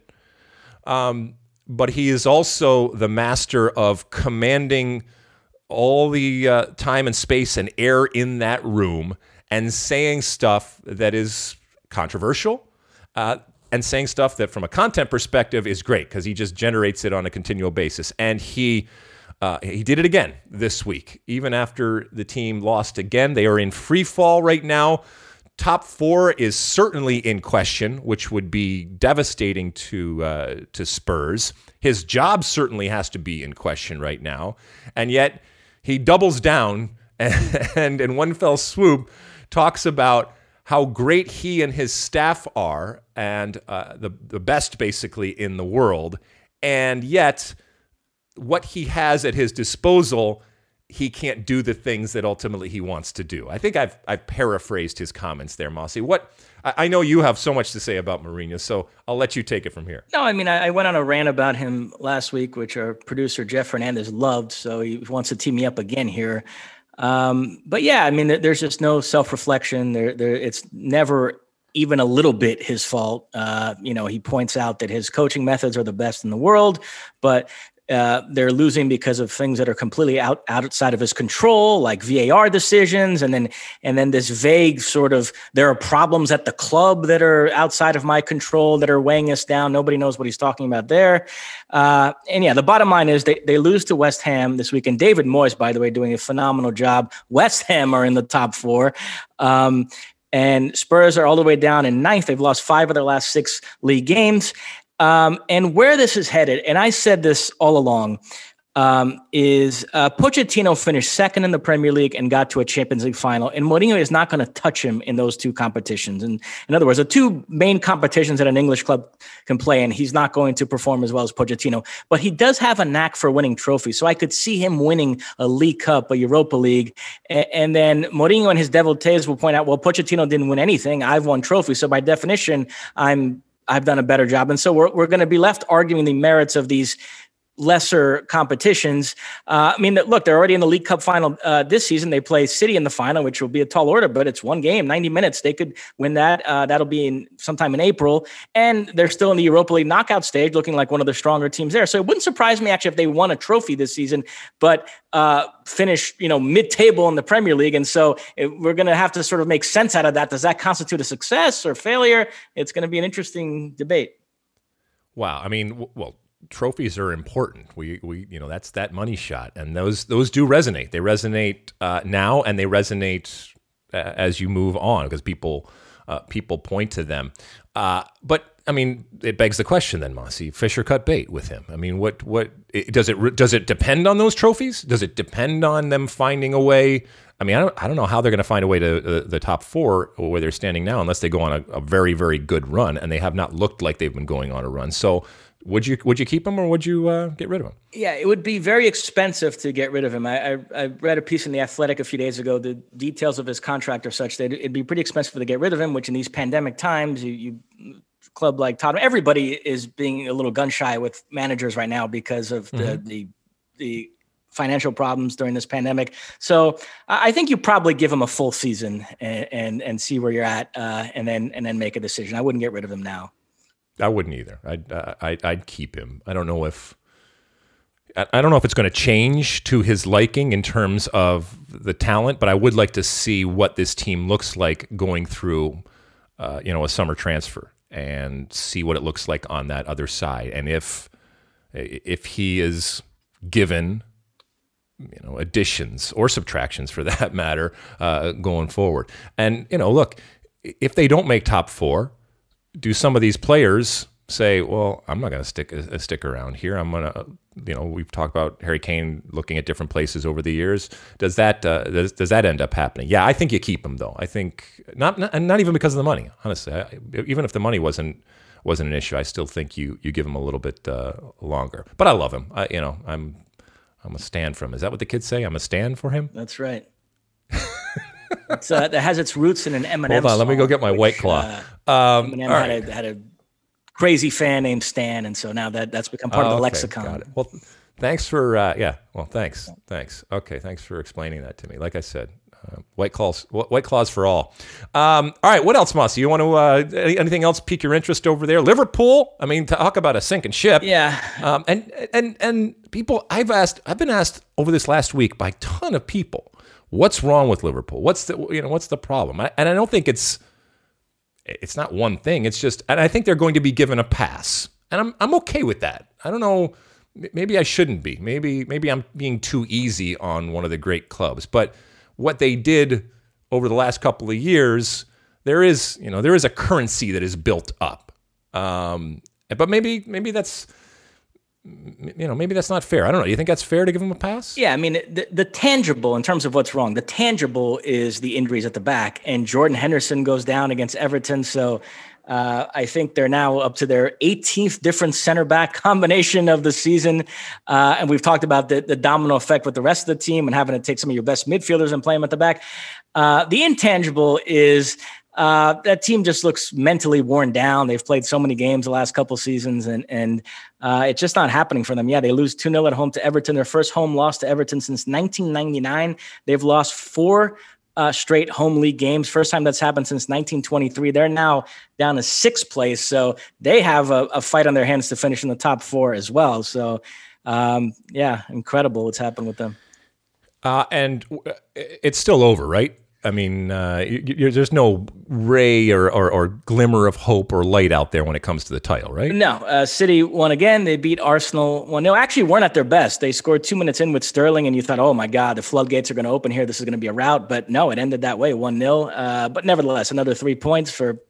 S1: Um, but he is also the master of commanding all the uh, time and space and air in that room and saying stuff that is controversial uh, and saying stuff that, from a content perspective, is great because he just generates it on a continual basis. And he uh, he did it again this week, even after the team lost again. They are in free fall right now. Top four is certainly in question, which would be devastating to uh, to Spurs. His job certainly has to be in question right now, and yet he doubles down and, and in one fell swoop talks about how great he and his staff are and uh, the, the best basically in the world. And yet, what he has at his disposal, he can't do the things that ultimately he wants to do. I think I've, I've paraphrased his comments there, Mossy. What I, I know you have so much to say about Mourinho, so I'll let you take it from here.
S2: No, I mean, I, I went on a rant about him last week, which our producer Jeff Fernandez loved, so he wants to team me up again here. Um, but yeah, I mean, there's just no self reflection. There, there, it's never even a little bit his fault. Uh, you know, he points out that his coaching methods are the best in the world, but uh, they're losing because of things that are completely out outside of his control, like VAR decisions, and then and then this vague sort of there are problems at the club that are outside of my control that are weighing us down. Nobody knows what he's talking about there. Uh, and yeah, the bottom line is they they lose to West Ham this weekend. David Moyes, by the way, doing a phenomenal job. West Ham are in the top four. Um, And Spurs are all the way down in ninth. They've lost five of their last six league games. Um, and where this is headed, and I said this all along, um, is uh, Pochettino finished second in the Premier League and got to a Champions League final, and Mourinho is not going to touch him in those two competitions. And in other words, the two main competitions that an English club can play, and he's not going to perform as well as Pochettino. But he does have a knack for winning trophies, so I could see him winning a League Cup, a Europa League, and, and then Mourinho and his devotees will point out, well, Pochettino didn't win anything. I've won trophies, so by definition, I'm I've done a better job. And so we're, we're going to be left arguing the merits of these lesser competitions. Uh, I mean, look, they're already in the League Cup final uh, this season. They play City in the final, which will be a tall order, but it's one game, 90 minutes. They could win that. Uh, that'll be in sometime in April. And they're still in the Europa League knockout stage, looking like one of the stronger teams there. So it wouldn't surprise me actually if they won a trophy this season, but uh, finish, you know, mid-table in the Premier League. And so it, we're going to have to sort of make sense out of that. Does that constitute a success or failure? It's going to be an interesting debate.
S1: Wow. I mean, well, trophies are important. We we you know that's that money shot, and those those do resonate. They resonate uh, now, and they resonate uh, as you move on because people uh, people point to them. Uh, but I mean, it begs the question then, Mossy. Fisher cut bait with him. I mean, what what does it does it depend on those trophies? Does it depend on them finding a way? I mean, I don't, I don't know how they're going to find a way to uh, the top four where they're standing now, unless they go on a, a, very, very good run, and they have not looked like they've been going on a run. So would you would you keep him or would you uh, get rid of him?
S2: Yeah, it would be very expensive to get rid of him. I, I, I, read a piece in the Athletic a few days ago. The details of his contract are such that it'd be pretty expensive to get rid of him. Which in these pandemic times, you, you club like Tottenham, everybody is being a little gun shy with managers right now because of the mm-hmm. the the financial problems during this pandemic. So I think you probably give him a full season and and, and see where you're at, uh, and then and then make a decision. I wouldn't get rid of him now.
S1: I wouldn't either. I'd, I'd, I'd keep him. I don't know if I don't know if it's going to change to his liking in terms of the talent, but I would like to see what this team looks like going through, uh, you know, a summer transfer and see what it looks like on that other side, and if if he is given, you know, additions or subtractions for that matter uh, going forward. And you know, look, if they don't make top four, do some of these players say, well, I'm not going to stick stick around here. I'm going to, you know, we've talked about Harry Kane looking at different places over the years. Does that uh, does, does that end up happening? Yeah, I think you keep him though. I think not not, not even because of the money. Honestly, I, even if the money wasn't wasn't an issue, I still think you you give him a little bit uh, longer. But I love him. I, you know, I'm I'm a stand for him. Is that what the kids say? I'm a stand for him.
S2: That's right. it's, uh, that has its roots in an Eminem.
S1: Hold on, let me go get my which, white claw.
S2: Uh, um, Eminem had, a, had a crazy fan named Stan, and so now that that's become part oh, of the okay, lexicon.
S1: Well, thanks for uh, yeah. Well, thanks, thanks. Okay, thanks for explaining that to me. Like I said, uh, white claws, white claws for all. Um, all right, what else, Moss? You want to uh, anything else pique your interest over there? Liverpool. I mean, talk about a sinking ship.
S2: Yeah.
S1: Um, and and and people, I've asked, I've been asked over this last week by a ton of people What's wrong with Liverpool? What's the you know what's the problem? I, and I don't think it's it's not one thing. It's just and I think they're going to be given a pass, and I'm I'm okay with that. I don't know. Maybe I shouldn't be. Maybe maybe I'm being too easy on one of the great clubs. But what they did over the last couple of years, there is you know there is a currency that is built up. Um, but maybe maybe that's you know, maybe that's not fair. I don't know. You think that's fair to give him a pass?
S2: Yeah, I mean, the, the tangible in terms of what's wrong, the tangible is the injuries at the back, and Jordan Henderson goes down against Everton. So uh, I think they're now up to their 18th different center back combination of the season. Uh, and we've talked about the, the domino effect with the rest of the team and having to take some of your best midfielders and play them at the back. Uh, the intangible is uh, that team just looks mentally worn down. They've played so many games the last couple seasons, and and uh, it's just not happening for them. Yeah, they lose 2 0 at home to Everton, their first home loss to Everton since 1999. They've lost four uh, straight home league games. First time that's happened since 1923. They're now down to sixth place, so they have a, a fight on their hands to finish in the top four as well. So, um, yeah, incredible what's happened with them.
S1: Uh, and it's still over, right? I mean, uh, you, there's no ray or, or, or, glimmer of hope or light out there when it comes to the title, right?
S2: No. Uh, City won again. They beat Arsenal 1 0. Actually, weren't at their best. They scored two minutes in with Sterling, and you thought, oh my God, the floodgates are going to open here. This is going to be a rout. But no, it ended that way 1 0. Uh, but nevertheless, another three points for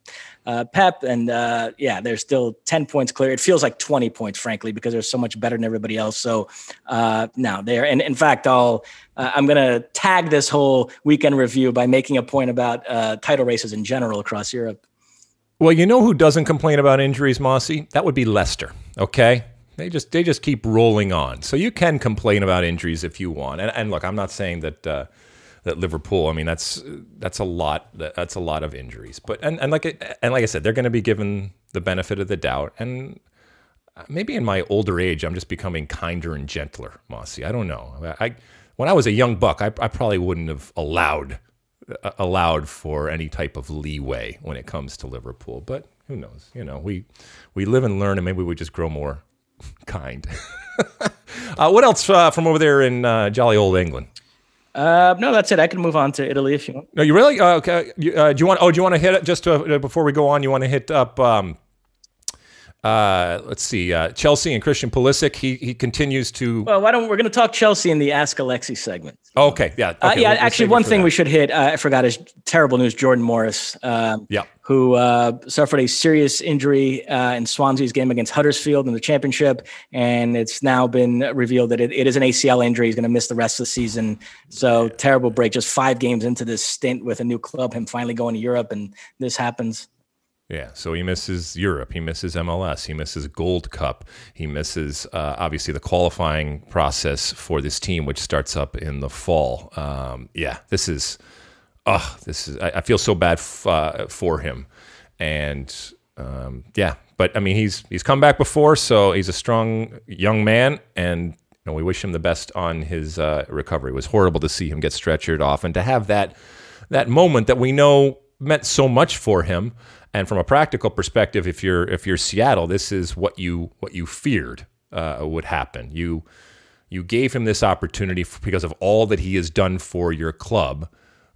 S2: uh, Pep. And uh, yeah, they're still 10 points clear. It feels like 20 points, frankly, because they're so much better than everybody else. So uh, now they're, and in fact, I'll, uh, I'm going to tag this whole weekend review by making a point about uh, title races in general across Europe.
S1: Well, you know who doesn't complain about injuries, Mossy? That would be Leicester. Okay. They just they just keep rolling on. So you can complain about injuries if you want. And, and look, I'm not saying that uh, that Liverpool. I mean, that's that's a lot. That's a lot of injuries. But and, and like and like I said, they're going to be given the benefit of the doubt. And maybe in my older age, I'm just becoming kinder and gentler, Mossy. I don't know. I when I was a young buck, I, I probably wouldn't have allowed allowed for any type of leeway when it comes to Liverpool. But who knows? You know, we we live and learn, and maybe we just grow more kind. uh, what else uh, from over there in uh, jolly old England?
S2: Uh, no, that's it. I can move on to Italy if you want.
S1: No, you really? Uh, okay. You, uh, do you want? Oh, do you want to hit it just to, before we go on? You want to hit up? Um, uh, let's see, uh, Chelsea and Christian Pulisic. He he continues to.
S2: Well, why don't we're going to talk Chelsea in the Ask Alexi segment?
S1: Okay, yeah,
S2: uh, yeah.
S1: we'll, we'll
S2: actually, one thing that. we should hit. Uh, I forgot is terrible news. Jordan Morris. Um,
S1: yeah.
S2: Who uh, suffered a serious injury uh, in Swansea's game against Huddersfield in the championship, and it's now been revealed that it, it is an ACL injury. He's going to miss the rest of the season. So terrible break. Just five games into this stint with a new club, him finally going to Europe, and this happens.
S1: Yeah, so he misses Europe, he misses MLS, he misses Gold Cup, he misses uh, obviously the qualifying process for this team, which starts up in the fall. Um, yeah, this is, oh, this is. I, I feel so bad f- uh, for him, and um, yeah, but I mean he's he's come back before, so he's a strong young man, and you know, we wish him the best on his uh, recovery. It was horrible to see him get stretchered off, and to have that that moment that we know meant so much for him. And from a practical perspective, if you're if you're Seattle, this is what you what you feared uh, would happen. You you gave him this opportunity because of all that he has done for your club,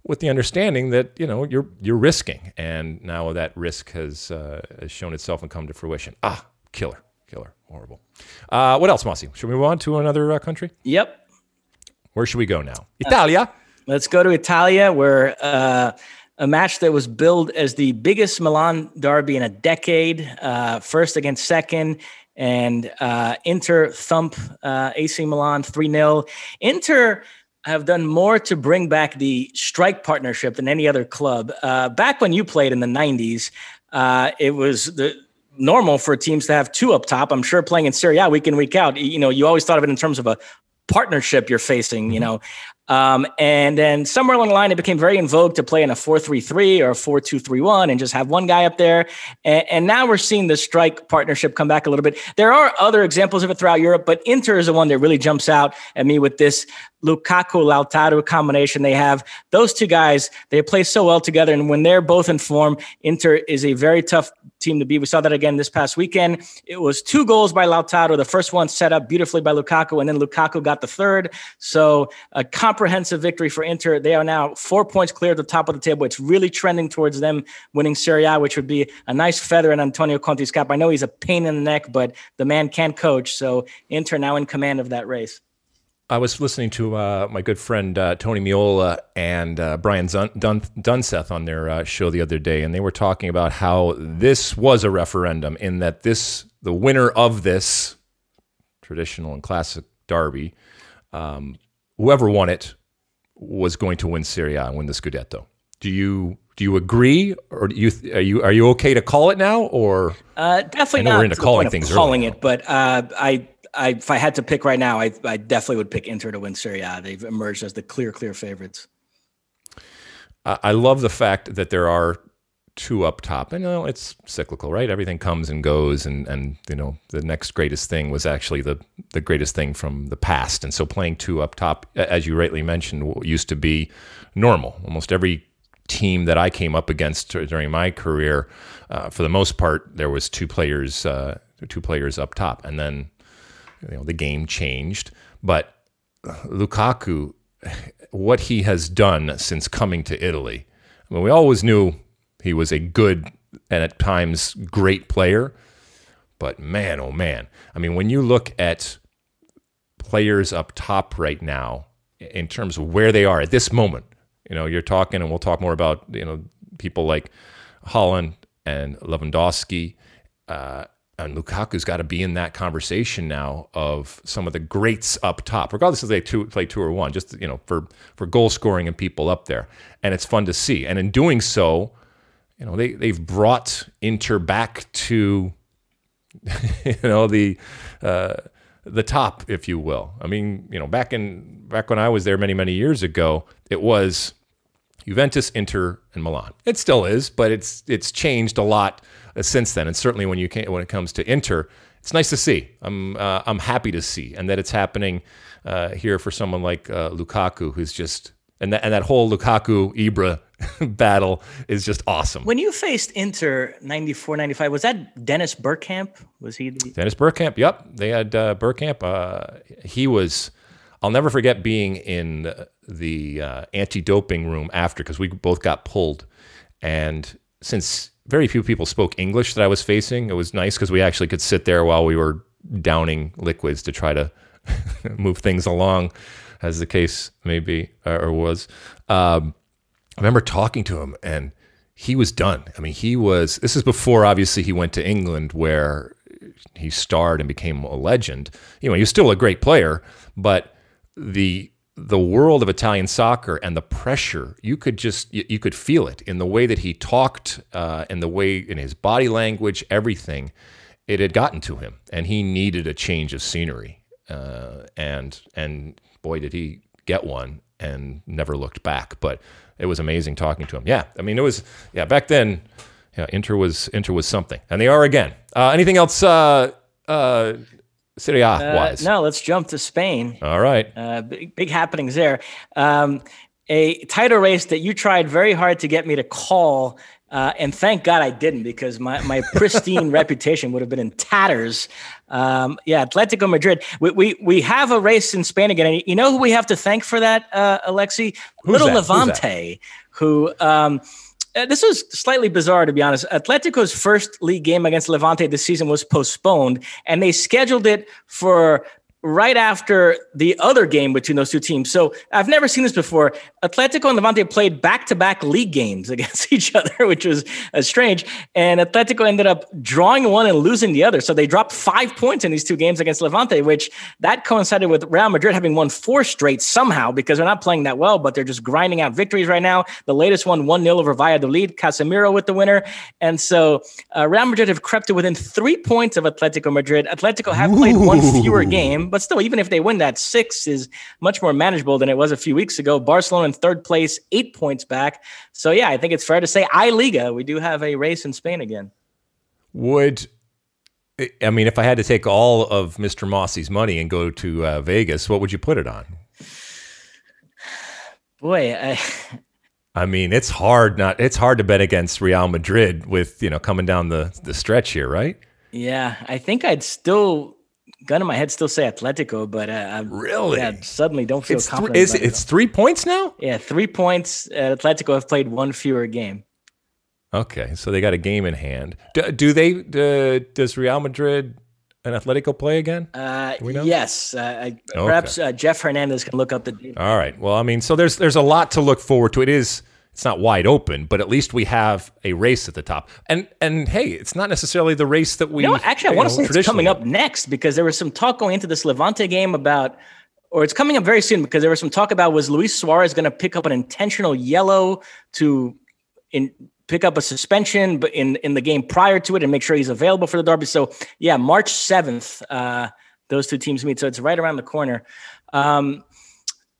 S1: with the understanding that you know you're you're risking, and now that risk has uh, has shown itself and come to fruition. Ah, killer, killer, horrible. Uh, what else, Mossy? Should we move on to another uh, country?
S2: Yep.
S1: Where should we go now? Italia.
S2: Let's go to Italia, where uh, a match that was billed as the biggest Milan derby in a decade, uh, first against second, and uh, Inter thump uh, AC Milan 3 0. Inter have done more to bring back the strike partnership than any other club. Uh, back when you played in the 90s, uh, it was the normal for teams to have two up top. I'm sure playing in Serie A week in, week out, you know, you always thought of it in terms of a partnership you're facing, you mm-hmm. know. Um, and then somewhere along the line, it became very in vogue to play in a 4 3 3 or a 4 2 3 1 and just have one guy up there. And, and, now we're seeing the strike partnership come back a little bit. There are other examples of it throughout Europe, but Inter is the one that really jumps out at me with this Lukaku Lautaro combination they have. Those two guys, they play so well together. And when they're both in form, Inter is a very tough team to beat. We saw that again this past weekend. It was two goals by Lautaro. The first one set up beautifully by Lukaku, and then Lukaku got the third. So a comprehensive victory for Inter. They are now four points clear at the top of the table. It's really trending towards them winning Serie A, which would be a nice feather in Antonio Conte's cap. I know he's a pain in the neck, but the man can coach. So Inter now in command of that race.
S1: I was listening to uh, my good friend uh, Tony Meola and uh, Brian Dun- Dun- Dunseth on their uh, show the other day, and they were talking about how this was a referendum in that this, the winner of this traditional and classic derby, um, whoever won it was going to win Serie A and win the Scudetto. Do you do you agree, or do you are you are you okay to call it now, or
S2: uh, definitely not
S1: we're into calling things
S2: calling early. it, but uh, I I, if I had to pick right now, I, I definitely would pick Inter to win Serie A. They've emerged as the clear, clear favorites.
S1: I love the fact that there are two up top. And you know, it's cyclical, right? Everything comes and goes, and and you know, the next greatest thing was actually the the greatest thing from the past. And so, playing two up top, as you rightly mentioned, used to be normal. Almost every team that I came up against during my career, uh, for the most part, there was two players, uh, two players up top, and then you know, the game changed. But Lukaku, what he has done since coming to Italy. I mean, we always knew he was a good and at times great player, but man, oh man. I mean, when you look at players up top right now in terms of where they are at this moment, you know, you're talking, and we'll talk more about, you know, people like Haaland and Lewandowski. Uh, and Lukaku's got to be in that conversation now of some of the greats up top, regardless if they two, play two or one, just you know for for goal scoring and people up there, and it's fun to see. And in doing so, you know they they've brought Inter back to you know the uh, the top, if you will. I mean, you know, back in back when I was there many many years ago, it was Juventus, Inter, and Milan. It still is, but it's it's changed a lot uh, since then. And certainly when you when it comes to Inter, it's nice to see. I'm uh, I'm happy to see, and that it's happening uh, here for someone like uh, Lukaku, who's just and that and that whole Lukaku Ibra battle is just awesome.
S2: When you faced Inter 94 95, was that Dennis Bergkamp? Was he the-
S1: Dennis Bergkamp? Yep. They had uh, Bergkamp. Uh, he was, I'll never forget being in the uh, anti doping room after because we both got pulled. And since very few people spoke English that I was facing. It was nice because we actually could sit there while we were downing liquids to try to move things along, as the case may be uh, or was. Um, I remember talking to him and he was done. I mean, he was, this is before obviously he went to England where he starred and became a legend. You know, he was still a great player, but the the world of Italian soccer and the pressure, you could just you, you could feel it in the way that he talked, uh, in the way in his body language, everything. It had gotten to him, and he needed a change of scenery. Uh, and and boy, did he get one, and never looked back. But it was amazing talking to him. Yeah, I mean, it was yeah back then. Yeah, Inter was Inter was something, and they are again. Uh, anything else? Uh, uh, Serie A uh, wise?
S2: Uh, no, let's jump to Spain.
S1: All right.
S2: Uh, big, big, happenings there. Um, a title race that you tried very hard to get me to call. Uh, and thank God I didn't because my, my pristine reputation would have been in tatters. Um, yeah, Atletico Madrid. We, we we have a race in Spain again. And you know who we have to thank for that, uh, Alexi?
S1: Who's
S2: Little
S1: that?
S2: Levante, who um, uh, this was slightly bizarre, to be honest. Atletico's first league game against Levante this season was postponed, and they scheduled it for right after the other game between those two teams. So I've never seen this before. Atletico and Levante played back-to-back league games against each other, which was uh, strange. And Atletico ended up drawing one and losing the other. So they dropped five points in these two games against Levante, which that coincided with Real Madrid having won four straight somehow because they're not playing that well, but they're just grinding out victories right now. The latest one, 1-0 over Valladolid, Casemiro with the winner. And so uh, Real Madrid have crept to within three points of Atletico Madrid. Atletico have played Ooh. one fewer game, but still, even if they win that, six is much more manageable than it was a few weeks ago. Barcelona in third place, eight points back. So yeah, I think it's fair to say I Liga. We do have a race in Spain again.
S1: Would I mean, if I had to take all of Mr. Mossy's money and go to uh, Vegas, what would you put it on?
S2: Boy, I.
S1: I mean, it's hard not. It's hard to bet against Real Madrid with you know coming down the the stretch here, right?
S2: Yeah, I think I'd still gun in my head still say Atletico, but uh, I
S1: really
S2: yeah, suddenly don't feel
S1: it's
S2: confident.
S1: Th- is it, it's three points now?
S2: Yeah, three points. Uh, Atletico have played one fewer game.
S1: Okay, so they got a game in hand. Do, do they? Do, does Real Madrid and Atletico play again?
S2: Uh, yes. Uh, okay. Perhaps uh, Jeff Hernandez can look up the.
S1: All right. Well, I mean, so there's there's a lot to look forward to. It is it's not wide open, but at least we have a race at the top. And and hey, it's not necessarily the race that we.
S2: No, actually, I want to say it's coming up next because there was some talk going into this Levante game about, or it's coming up very soon because there was some talk about was Luis Suarez going to pick up an intentional yellow to in pick up a suspension, but in in the game prior to it and make sure he's available for the derby. So yeah, March seventh, uh, those two teams meet. So it's right around the corner. Um,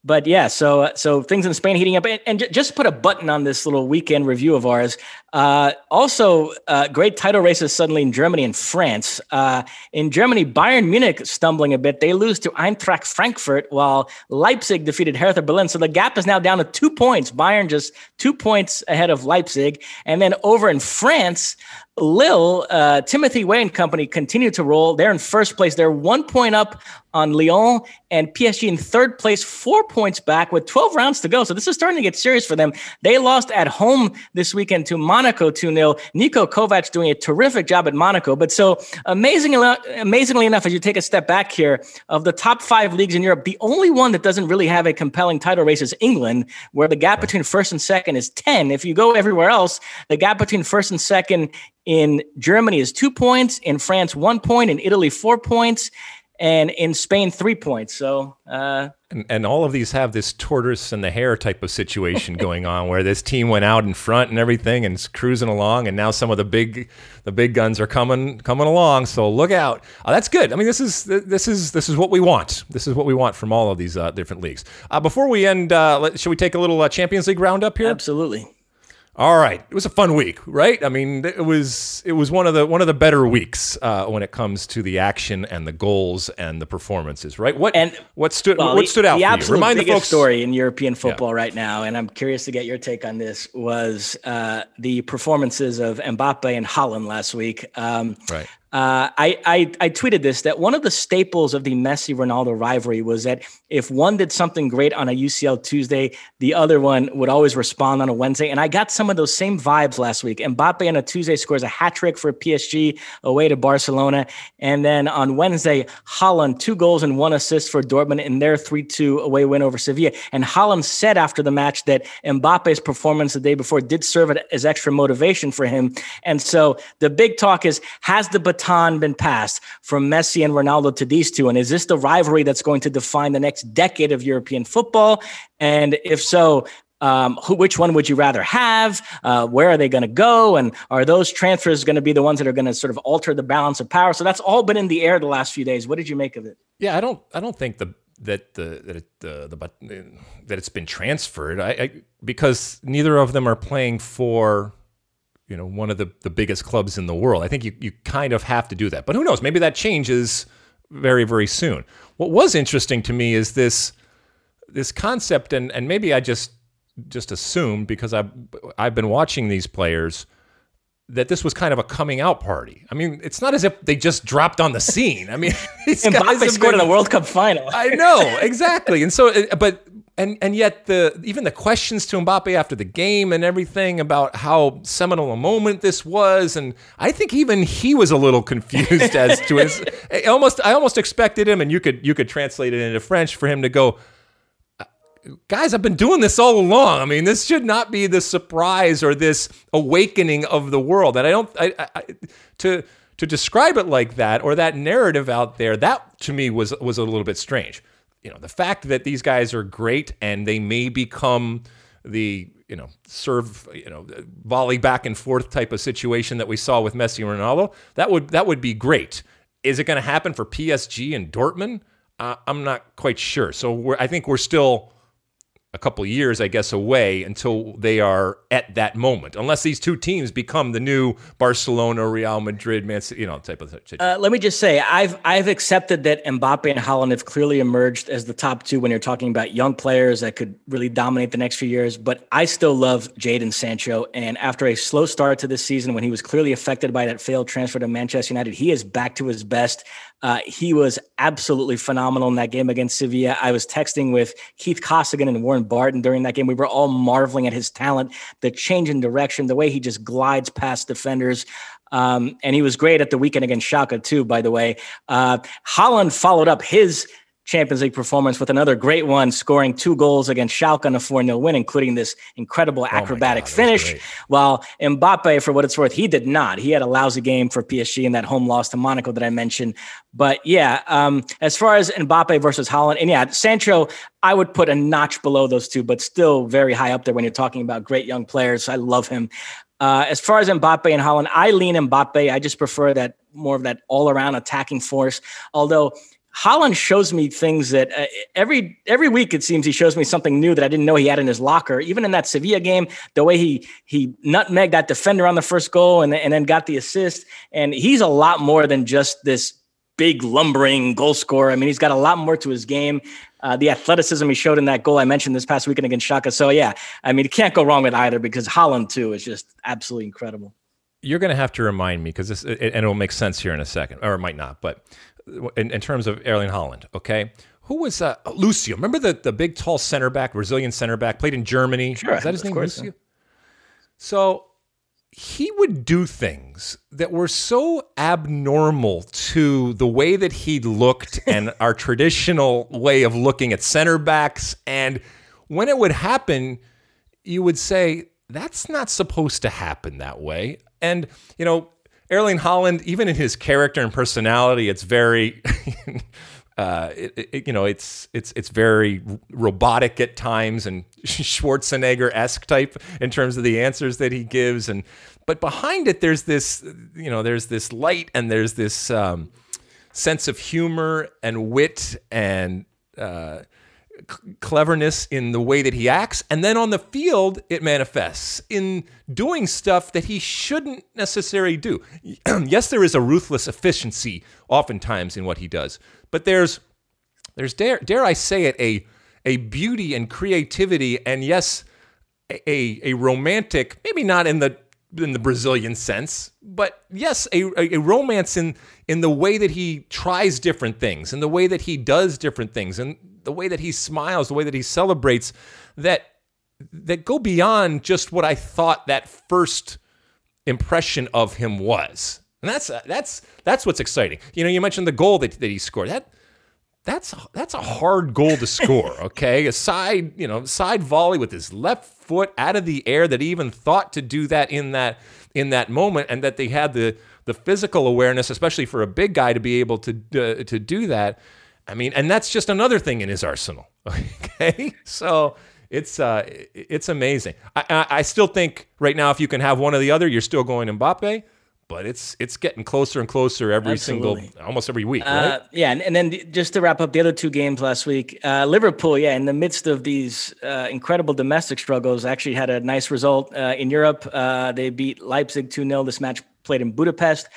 S2: but yeah, so so things in Spain heating up, and, and just put a button on this little weekend review of ours. Uh, also, uh, great title races suddenly in Germany and France. Uh, in Germany, Bayern Munich stumbling a bit; they lose to Eintracht Frankfurt, while Leipzig defeated Hertha Berlin. So the gap is now down to two points. Bayern just two points ahead of Leipzig, and then over in France, Lille, uh, Timothy Weah and company continue to roll. They're in first place. They're one point up on Lyon and PSG in third place, four points back with 12 rounds to go. So this is starting to get serious for them. They lost at home this weekend to Monaco 2 0. Niko Kovac doing a terrific job at Monaco. But so amazingly, amazingly enough, as you take a step back here, of the top five leagues in Europe, the only one that doesn't really have a compelling title race is England, where the gap between first and second is 10. If you go everywhere else, the gap between first and second in Germany is two points, in France, one point, in Italy, four points, and in Spain, three points. So, uh,
S1: and, and, all of these have this tortoise and the hare type of situation going on, where this team went out in front and everything and is cruising along, and now some of the big, the big guns are coming coming along. So look out. Oh, that's good. I mean, this is this is this is what we want. This is what we want from all of these uh, different leagues. Uh, before we end, uh, let, should we take a little uh, Champions League roundup here?
S2: Absolutely.
S1: All right, it was a fun week, right? I mean, it was it was one of the one of the better weeks uh, when it comes to the action and the goals and the performances, right? What and what stood well, what stood out?
S2: The
S1: for
S2: absolute?
S1: Remind
S2: biggest
S1: the folks
S2: story in European football yeah. right now, and I'm curious to get your take on this. Was uh, the performances of Mbappe and Haaland last week?
S1: Um, right.
S2: Uh, I, I, I tweeted this that one of the staples of the Messi Ronaldo rivalry was that if one did something great on a UCL Tuesday, the other one would always respond on a Wednesday. And I got some of those same vibes last week. Mbappe on a Tuesday scores a hat trick for PSG away to Barcelona, and then on Wednesday, Haaland, two goals and one assist for Dortmund in their three two away win over Sevilla. And Haaland said after the match that Mbappe's performance the day before did serve as extra motivation for him. And so the big talk is has the baton been passed from Messi and Ronaldo to these two? And is this the rivalry that's going to define the next decade of European football? And if so, um, who, which one would you rather have? Uh, where are they going to go? And are those transfers going to be the ones that are going to sort of alter the balance of power? So that's all been in the air the last few days. What did you make of it?
S1: Yeah, I don't, I don't think the that the that it, the, the that it's been transferred. I, I because neither of them are playing for you know one of the, the biggest clubs in the world. I think you, you kind of have to do that. But who knows? Maybe that changes very very soon. What was interesting to me is this this concept, and and maybe I just just assumed because I've I've been watching these players that this was kind of a coming out party. I mean, it's not as if they just dropped on the scene. I mean,
S2: these and guys scored been, in the World Cup final.
S1: I know exactly, and so, uh, but and and yet the even the questions to Mbappe after the game and everything about how seminal a moment this was, and I think even he was a little confused as to his. almost, I almost expected him, and you could you could translate it into French for him to go. Guys, I've been doing this all along. I mean, this should not be the surprise or this awakening of the world. And I don't I, I, to to describe it like that or that narrative out there. That to me was was a little bit strange you know, the fact that these guys are great and they may become the you know serve you know volley back and forth type of situation that we saw with Messi and Ronaldo that would that would be great. Is it going to happen for PSG and Dortmund? Uh, I'm not quite sure. So I think we're still a couple years, I guess, away until they are at that moment, unless these two teams become the new Barcelona, Real Madrid, Man City, you know, type of thing.
S2: Uh, let me just say, I've I've accepted that Mbappe and Haaland have clearly emerged as the top two when you're talking about young players that could really dominate the next few years. But I still love Jadon Sancho, and after a slow start to this season, when he was clearly affected by that failed transfer to Manchester United, he is back to his best. Uh, he was absolutely phenomenal in that game against Sevilla. I was texting with Keith Costigan and Warren Barton during that game. We were all marveling at his talent, the change in direction, the way he just glides past defenders. Um, and he was great at the weekend against Schalke too, by the way. Uh, Haaland followed up his Champions League performance with another great one, scoring two goals against Schalke on a 4 0 win, including this incredible oh acrobatic God, finish. While Mbappe, for what it's worth, he did not. He had a lousy game for PSG in that home loss to Monaco that I mentioned. But yeah, um, as far as Mbappe versus Haaland, and yeah, Sancho, I would put a notch below those two, but still very high up there when you're talking about great young players. I love him. Uh, as far as Mbappe and Haaland, I lean Mbappe. I just prefer that more of that all around attacking force. Although Haaland shows me things that uh, every every week it seems he shows me something new that I didn't know he had in his locker. Even in that Sevilla game, the way he he nutmegged that defender on the first goal and, and then got the assist, and he's a lot more than just this big lumbering goal scorer. I mean, he's got a lot more to his game. Uh, the athleticism he showed in that goal I mentioned this past weekend against Schalke. So yeah, I mean, you can't go wrong with either because Haaland too is just absolutely incredible.
S1: You're going to have to remind me because this, and it will make sense here in a second, or it might not, but in, in terms of Erling Haaland, Okay, who was uh, Lucio? Remember the the big tall center back, Brazilian center back, played in Germany.
S2: Sure,
S1: is that his name,
S2: course,
S1: Lucio? So he would do things that were so abnormal to the way that he looked and our traditional way of looking at center backs. And when it would happen, you would say, that's not supposed to happen that way. And, you know, Erling Haaland, even in his character and personality, it's very. Uh, it, it, you know, it's it's it's very robotic at times and Schwarzenegger esque type in terms of the answers that he gives, and but behind it, there's this, you know, there's this light and there's this um, sense of humor and wit and uh, cleverness in the way that he acts. And then on the field, it manifests in doing stuff that he shouldn't necessarily do. yes, there is a ruthless efficiency oftentimes in what he does, but there's, there's dare, dare I say it, a, a beauty and creativity, and yes, a, a romantic, maybe not in the in the Brazilian sense, but yes, a, a, romance in in the way that he tries different things, and the way that he does different things, and the way that he smiles, the way that he celebrates, that that go beyond just what I thought that first impression of him was. And that's that's that's what's exciting. You know, you mentioned the goal that, that he scored. That that's that's a hard goal to score. Okay, a side you know side volley with his left foot out of the air that he even thought to do that in that in that moment, and that they had the the physical awareness, especially for a big guy, to be able to uh, to do that. I mean, and that's just another thing in his arsenal. Okay, so it's uh, it's amazing. I, I, I still think right now, if you can have one or the other, you're still going Mbappe but it's it's getting closer and closer every Absolutely. single almost every week right? uh,
S2: yeah and, and, then the, just to wrap up the other two games last week uh, liverpool yeah in the midst of these uh, incredible domestic struggles actually had a nice result uh, in europe. Uh, they beat leipzig 2-0 this match played in budapest.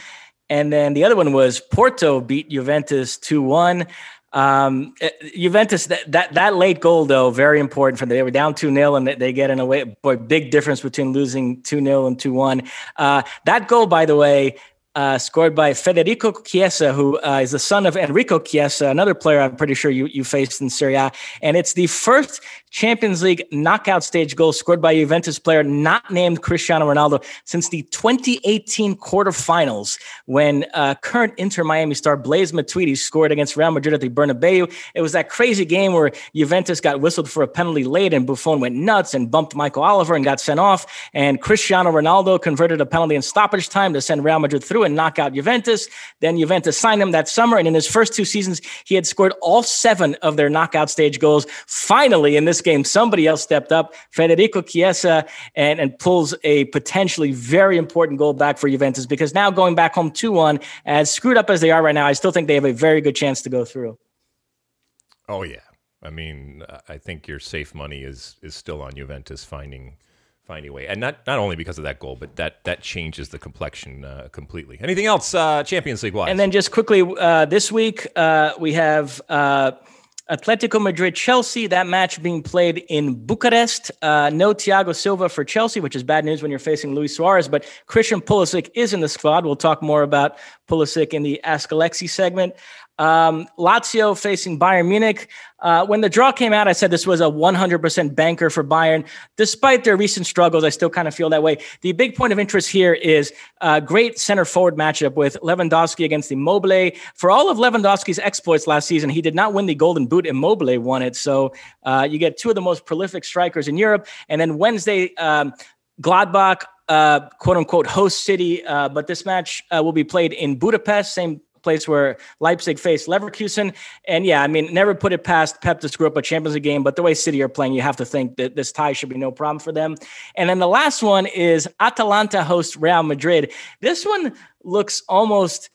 S2: And then the other one was porto beat juventus 2-1 um, eh, Juventus that, that that late goal though very important for them. They were down two 0 and they get in a way boy big difference between losing two 0 and two one. Uh, that goal, by the way, uh, scored by Federico Chiesa, who uh, is the son of Enrico Chiesa, another player I'm pretty sure you, you faced in Serie A. And it's the first Champions League knockout stage goal scored by Juventus player not named Cristiano Ronaldo since the 2018 quarterfinals when uh, current Inter Miami star Blaise Matuidi scored against Real Madrid at the Bernabeu. It was that crazy game where Juventus got whistled for a penalty late and Buffon went nuts and bumped Michael Oliver and got sent off. And Cristiano Ronaldo converted a penalty in stoppage time to send Real Madrid through and knock out Juventus. Then Juventus signed him that summer. And in his first two seasons, he had scored all seven of their knockout stage goals. Finally, in this game, somebody else stepped up, Federico Chiesa, and, and pulls a potentially very important goal back for Juventus because now going back home 2 1, as screwed up as they are right now, I still think they have a very good chance to go through.
S1: Oh, yeah. I mean, I think your safe money is is still on Juventus finding finding a way, and not not only because of that goal, but that that changes the complexion uh, completely. Anything else, uh, Champions League wise?
S2: And then just quickly, uh, this week uh, we have uh, Atletico Madrid Chelsea, that match being played in Bucharest. Uh, no Thiago Silva for Chelsea, which is bad news when you're facing Luis Suarez, but Christian Pulisic is in the squad. We'll talk more about Pulisic in the Ask Alexi segment. Um, Lazio facing Bayern Munich. Uh, when the draw came out, I said this was a 100% banker for Bayern. Despite their recent struggles, I still kind of feel that way. The big point of interest here is a great center forward matchup with Lewandowski against Immobile. For all of Lewandowski's exploits last season, he did not win the Golden Boot. Immobile won it. So uh, you get two of the most prolific strikers in Europe. And then Wednesday, um, Gladbach, uh, quote unquote, host city. Uh, but this match uh, will be played in Budapest, same place where Leipzig faced Leverkusen. And yeah, I mean, never put it past Pep to screw up a Champions League game, but the way City are playing, you have to think that this tie should be no problem for them. And then the last one is Atalanta host Real Madrid. This one looks almost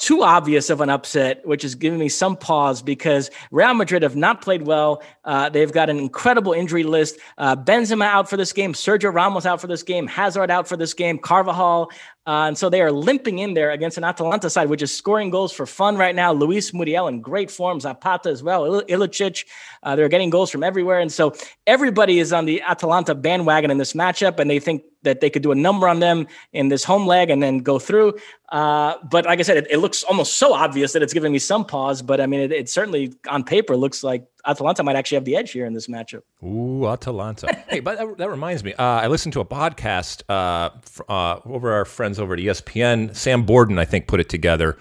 S2: too obvious of an upset, which is giving me some pause because Real Madrid have not played well. Uh, they've got an incredible injury list. Uh, Benzema out for this game, Sergio Ramos out for this game, Hazard out for this game, Carvajal Uh, and so they are limping in there against an Atalanta side, which is scoring goals for fun right now. Luis Muriel in great form, Zapata as well, Il- Ilicic. Uh, they're getting goals from everywhere. And so everybody is on the Atalanta bandwagon in this matchup, and they think that they could do a number on them in this home leg and then go through. Uh, but like I said, it, it, looks almost so obvious that it's giving me some pause. But I mean, it, it, certainly on paper looks like Atalanta might actually have the edge here in this matchup.
S1: Ooh, Atalanta. hey, but that, that, reminds me. Uh, I listened to a podcast uh, uh, over our friends over at ESPN. Sam Borden, I think, put it together.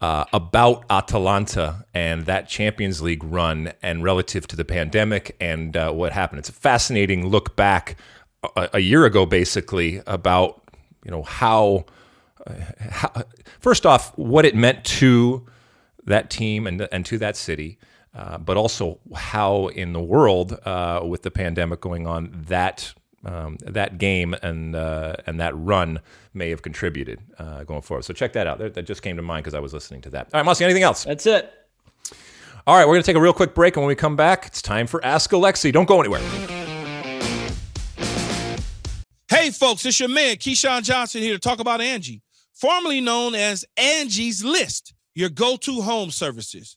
S1: Uh, about Atalanta and that Champions League run and relative to the pandemic and uh, what happened. It's a fascinating look back a, a year ago, basically, about you know how, uh, how, first off what it meant to that team and and to that city, uh, but also how in the world uh, with the pandemic going on that. Um, that game and uh, and that run may have contributed uh, going forward. So check that out. That, that just came to mind because I was listening to that. All right, Mossy, anything else?
S2: That's it.
S1: All right, we're going to take a real quick break, and when we come back, it's time for Ask Alexi. Don't go anywhere.
S3: Hey, folks, it's your man, Keyshawn Johnson, here to talk about Angie, formerly known as Angie's List, your go to home services.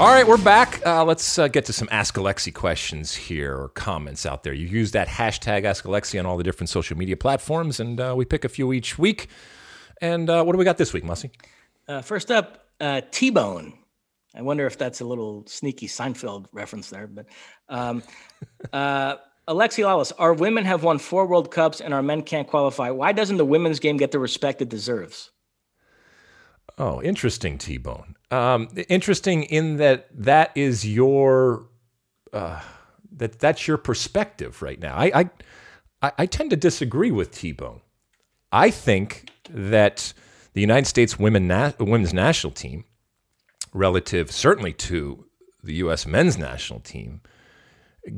S1: All right, we're back. Uh, let's uh, get to some Ask Alexi questions here or comments out there. You use that hashtag Ask Alexi on all the different social media platforms, and uh, we pick a few each week. And uh, what do we got this week, Mossy?
S2: Uh, first up, uh, T Bone. I wonder if that's a little sneaky Seinfeld reference there, but um, Alexi Lalas, our women have won four World Cups and our men can't qualify. Why doesn't the women's game get the respect it deserves?
S1: Oh, interesting, T Bone. Um, interesting in that that is your uh, that that's your perspective right now. I I, I tend to disagree with T Bone. I think that the United States women na- women's national team, relative certainly to the U.S. men's national team,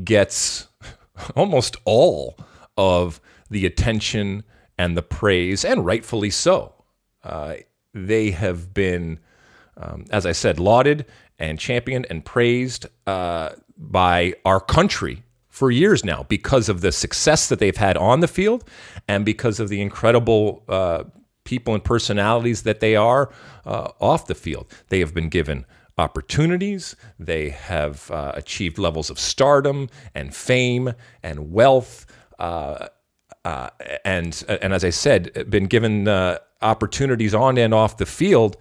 S1: gets almost all of the attention and the praise, and rightfully so. Uh, they have been, um, as I said, lauded and championed and praised uh, by our country for years now because of the success that they've had on the field and because of the incredible uh, people and personalities that they are uh, off the field. They have been given opportunities. They have uh, achieved levels of stardom and fame and wealth. Uh, uh, and and as I said, been given uh, opportunities on and off the field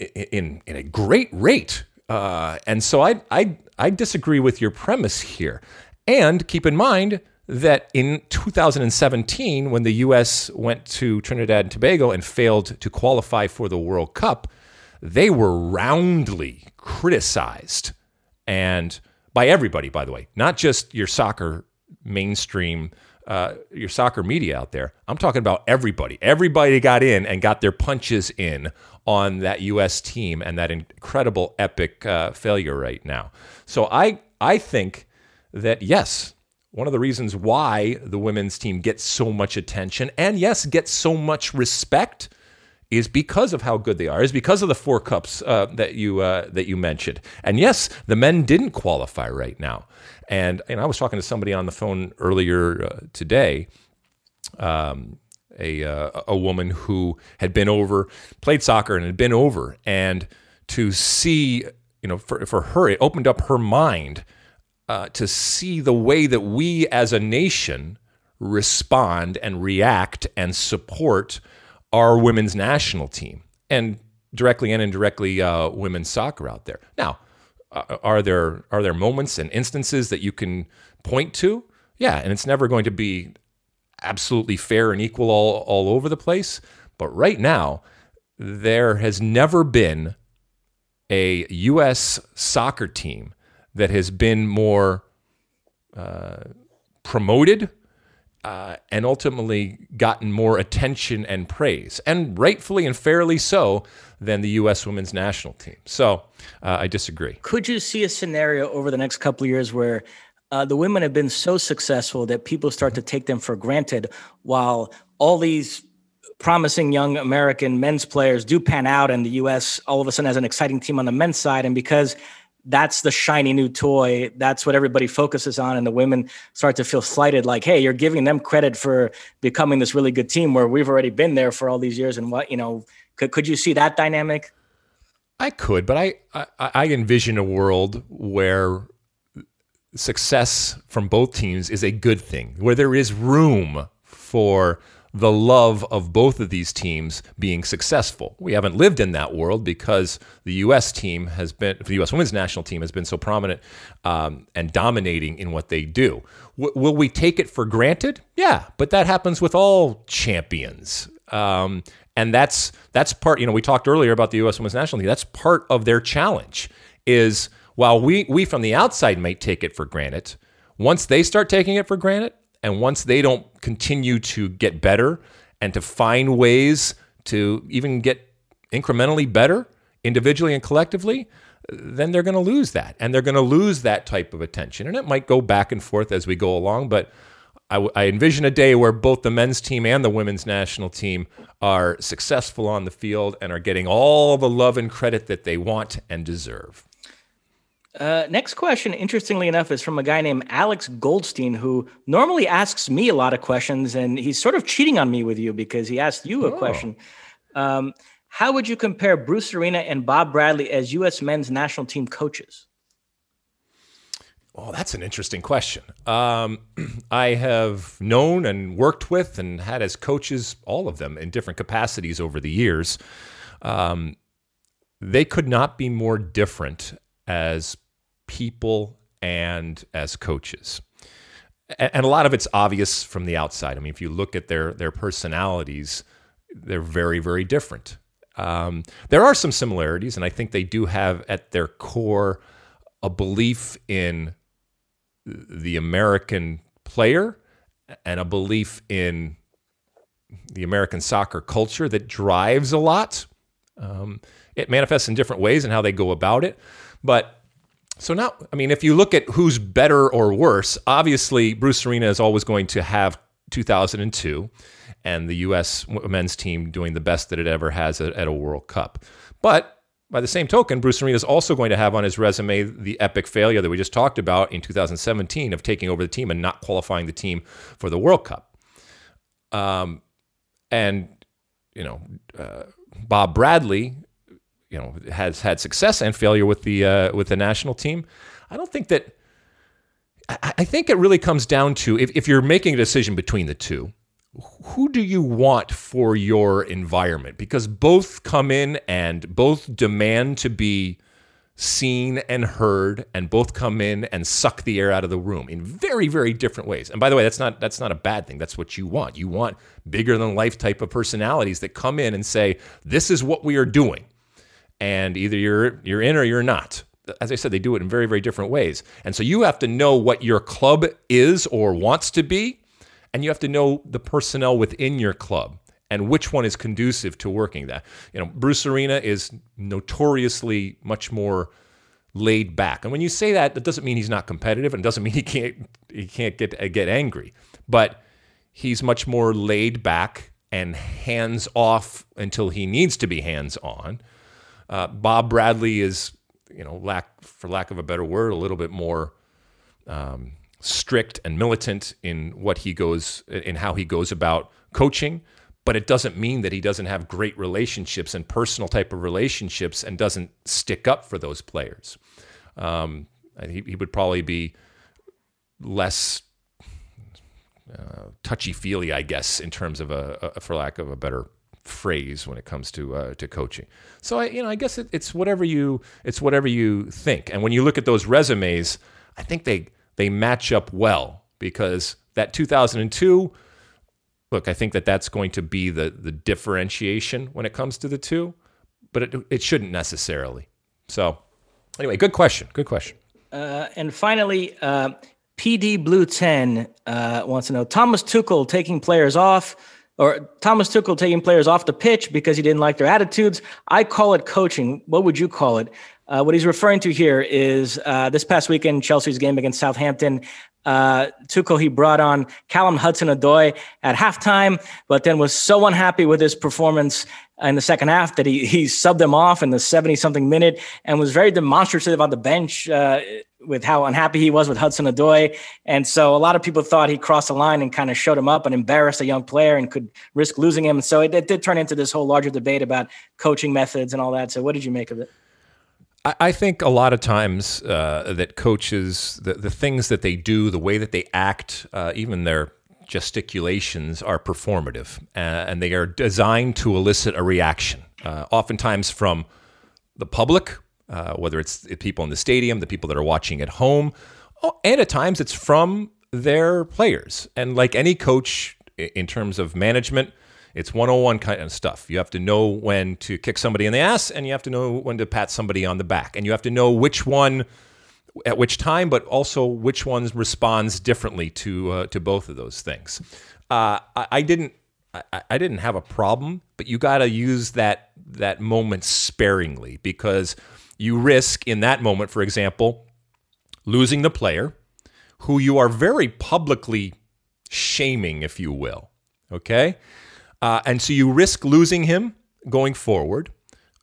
S1: in in a great rate. Uh, and so I, I I disagree with your premise here. And keep in mind that in 2017, when the U.S. went to Trinidad and Tobago and failed to qualify for the World Cup, they were roundly criticized and by everybody, by the way, not just your soccer mainstream, uh, your soccer media out there. I'm talking about everybody. Everybody got in and got their punches in on that U.S. team and that incredible epic uh, failure right now. So I I think that yes, one of the reasons why the women's team gets so much attention and yes gets so much respect is because of how good they are, is because of the four cups uh, that you uh, that you mentioned. And yes, the men didn't qualify right now. And and I was talking to somebody on the phone earlier uh, today, um, a uh, a woman who had been over, played soccer and had been over, and to see, you know, for for her, it opened up her mind uh, to see the way that we as a nation respond and react and support our women's national team and directly and indirectly uh, women's soccer out there. Now, uh, are there are there moments and instances that you can point to? Yeah, and it's never going to be absolutely fair and equal all all over the place. But right now, there has never been a U.S. soccer team that has been more uh, promoted uh, and ultimately gotten more attention and praise, and rightfully and fairly so, than the U.S. women's national team. So uh, I disagree.
S2: Could you see a scenario over the next couple of years where uh, the women have been so successful that people start to take them for granted while all these promising young American men's players do pan out and the US all of a sudden has an exciting team on the men's side and because that's the shiny new toy. That's what everybody focuses on. And the women start to feel slighted like, hey, you're giving them credit for becoming this really good team where we've already been there for all these years. And what, you know, could, could you see that dynamic?
S1: I could, but I, I, I envision a world where success from both teams is a good thing, where there is room for the love of both of these teams being successful. We haven't lived in that world because the U.S. team has been, the U.S. women's national team has been so prominent um, and dominating in what they do. W- will we take it for granted? Yeah, but that happens with all champions. Um, and that's that's part. You know, we talked earlier about the U.S. women's national team. That's part of their challenge. Is while we we from the outside might take it for granted, once they start taking it for granted, and once they don't continue to get better and to find ways to even get incrementally better individually and collectively, then they're going to lose that. And they're going to lose that type of attention. And it might go back and forth as we go along, but I, I, envision a day where both the men's team and the women's national team are successful on the field and are getting all the love and credit that they want and deserve.
S2: Uh, next question, interestingly enough, is from a guy named Alex Goldstein, who normally asks me a lot of questions, and he's sort of cheating on me with you because he asked you a oh. question. Um, how would you compare Bruce Arena and Bob Bradley as U.S. men's national team coaches?
S1: Oh, that's an interesting question. Um, I have known and worked with and had as coaches all of them in different capacities over the years. Um, they could not be more different as people and as coaches. And a lot of it's obvious from the outside. I mean, if you look at their their personalities, they're very, very different. Um, there are some similarities, and I think they do have at their core a belief in the American player and a belief in the American soccer culture that drives a lot. Um, it manifests in different ways and how they go about it. But so now, I mean, if you look at who's better or worse, obviously Bruce Arena is always going to have 2002 and the U.S. men's team doing the best that it ever has at, a World Cup. But by the same token, Bruce Arena is also going to have on his resume the epic failure that we just talked about in 2017 of taking over the team and not qualifying the team for the World Cup. Um, and you know, uh, Bob Bradley, you know, has had success and failure with the uh, with the national team. I don't think that. I, I think it really comes down to if, if you're making a decision between the two, who do you want for your environment? Because both come in and both demand to be seen and heard and both come in and suck the air out of the room in very very different ways and by the way that's not that's not a bad thing that's what you want you want bigger than life type of personalities that come in and say this is what we are doing and either you're you're in or you're not as i said they do it in very very different ways and so you have to know what your club is or wants to be and you have to know the personnel within your club and which one is conducive to working that. You know, Bruce Arena is notoriously much more laid back. And when you say that, that doesn't mean he's not competitive and doesn't mean he can't he can't get get angry. But he's much more laid back and hands off until he needs to be hands on. Uh, Bob Bradley is, you know, lack for lack of a better word, a little bit more um, strict and militant in what he goes in how he goes about coaching but it doesn't mean that he doesn't have great relationships and personal type of relationships and doesn't stick up for those players. Um, he, he, would probably be less uh, touchy feely, I guess, in terms of a, a, for lack of a better phrase, when it comes to uh, to coaching. So I, you know, I guess it, it's whatever you it's whatever you think. And when you look at those resumes, I think they they match up well because that 2002 look, I think that that's going to be the the differentiation when it comes to the two, but it, it shouldn't necessarily. So, anyway, good question. Good question.
S2: Uh, and finally, uh, PD Blue 10 uh, wants to know Thomas Tuchel taking players off or Thomas Tuchel taking players off the pitch because he didn't like their attitudes. I call it coaching. What would you call it? Uh, what he's referring to here is uh, this past weekend, Chelsea's game against Southampton uh, Tuchel, he brought on Callum Hudson-Odoi at halftime, but then was so unhappy with his performance in the second half that he he subbed him off in the 70 something minute and was very demonstrative on the bench uh, with how unhappy he was with Hudson-Odoi. And so a lot of people thought he crossed the line and kind of showed him up and embarrassed a young player and could risk losing him. So it, it did turn into this whole larger debate about coaching methods and all that. So what did you make of it?
S1: I think a lot of times uh, that coaches, the, the things that they do, the way that they act, uh, even their gesticulations are performative uh, and they are designed to elicit a reaction, uh, oftentimes from the public, uh, whether it's people in the stadium, the people that are watching at home, and at times it's from their players. And like any coach in terms of management, it's 101 kind of stuff. You have to know when to kick somebody in the ass and you have to know when to pat somebody on the back. And you have to know which one at which time, but also which one responds differently to uh, to both of those things. Uh, I, I, didn't I, I, didn't have a problem, but you got to use that that moment sparingly because you risk in that moment, for example, losing the player who you are very publicly shaming, if you will. Okay. Uh, and so you risk losing him going forward.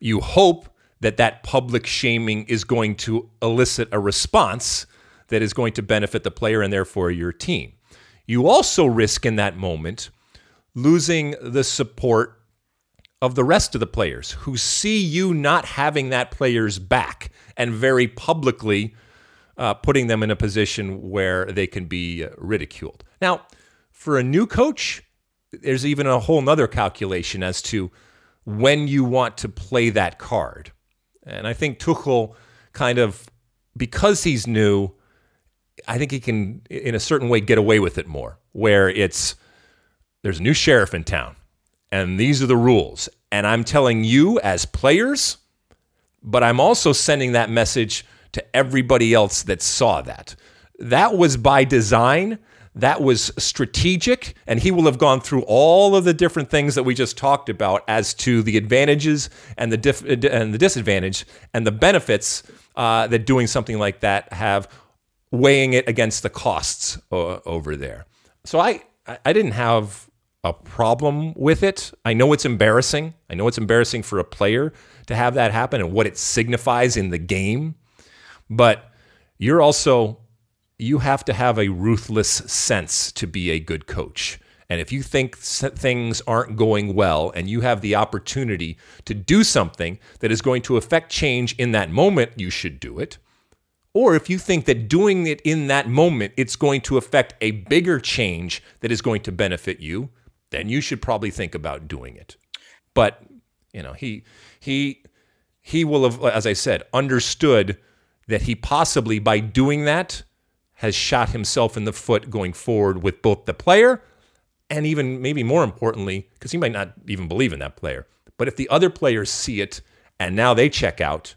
S1: You hope that that public shaming is going to elicit a response that is going to benefit the player and therefore your team. You also risk in that moment losing the support of the rest of the players who see you not having that player's back and very publicly uh, putting them in a position where they can be ridiculed. Now, for a new coach, there's even a whole nother calculation as to when you want to play that card. And I think Tuchel kind of, because he's new, I think he can, in a certain way, get away with it more, where it's there's a new sheriff in town, and these are the rules. And I'm telling you as players, but I'm also sending that message to everybody else that saw that. That was by design that was strategic, and he will have gone through all of the different things that we just talked about as to the advantages and the dif- and the disadvantage and the benefits uh, that doing something like that have, weighing it against the costs uh, over there. So I I didn't have a problem with it. I know it's embarrassing. I know it's embarrassing for a player to have that happen and what it signifies in the game, but you're also you have to have a ruthless sense to be a good coach. And if you think things aren't going well and you have the opportunity to do something that is going to affect change in that moment, you should do it. Or if you think that doing it in that moment it's going to affect a bigger change that is going to benefit you, then you should probably think about doing it. But, you know, he he he will have as I said, understood that he possibly by doing that has shot himself in the foot going forward with both the player and even maybe more importantly, because he might not even believe in that player. But if the other players see it and now they check out,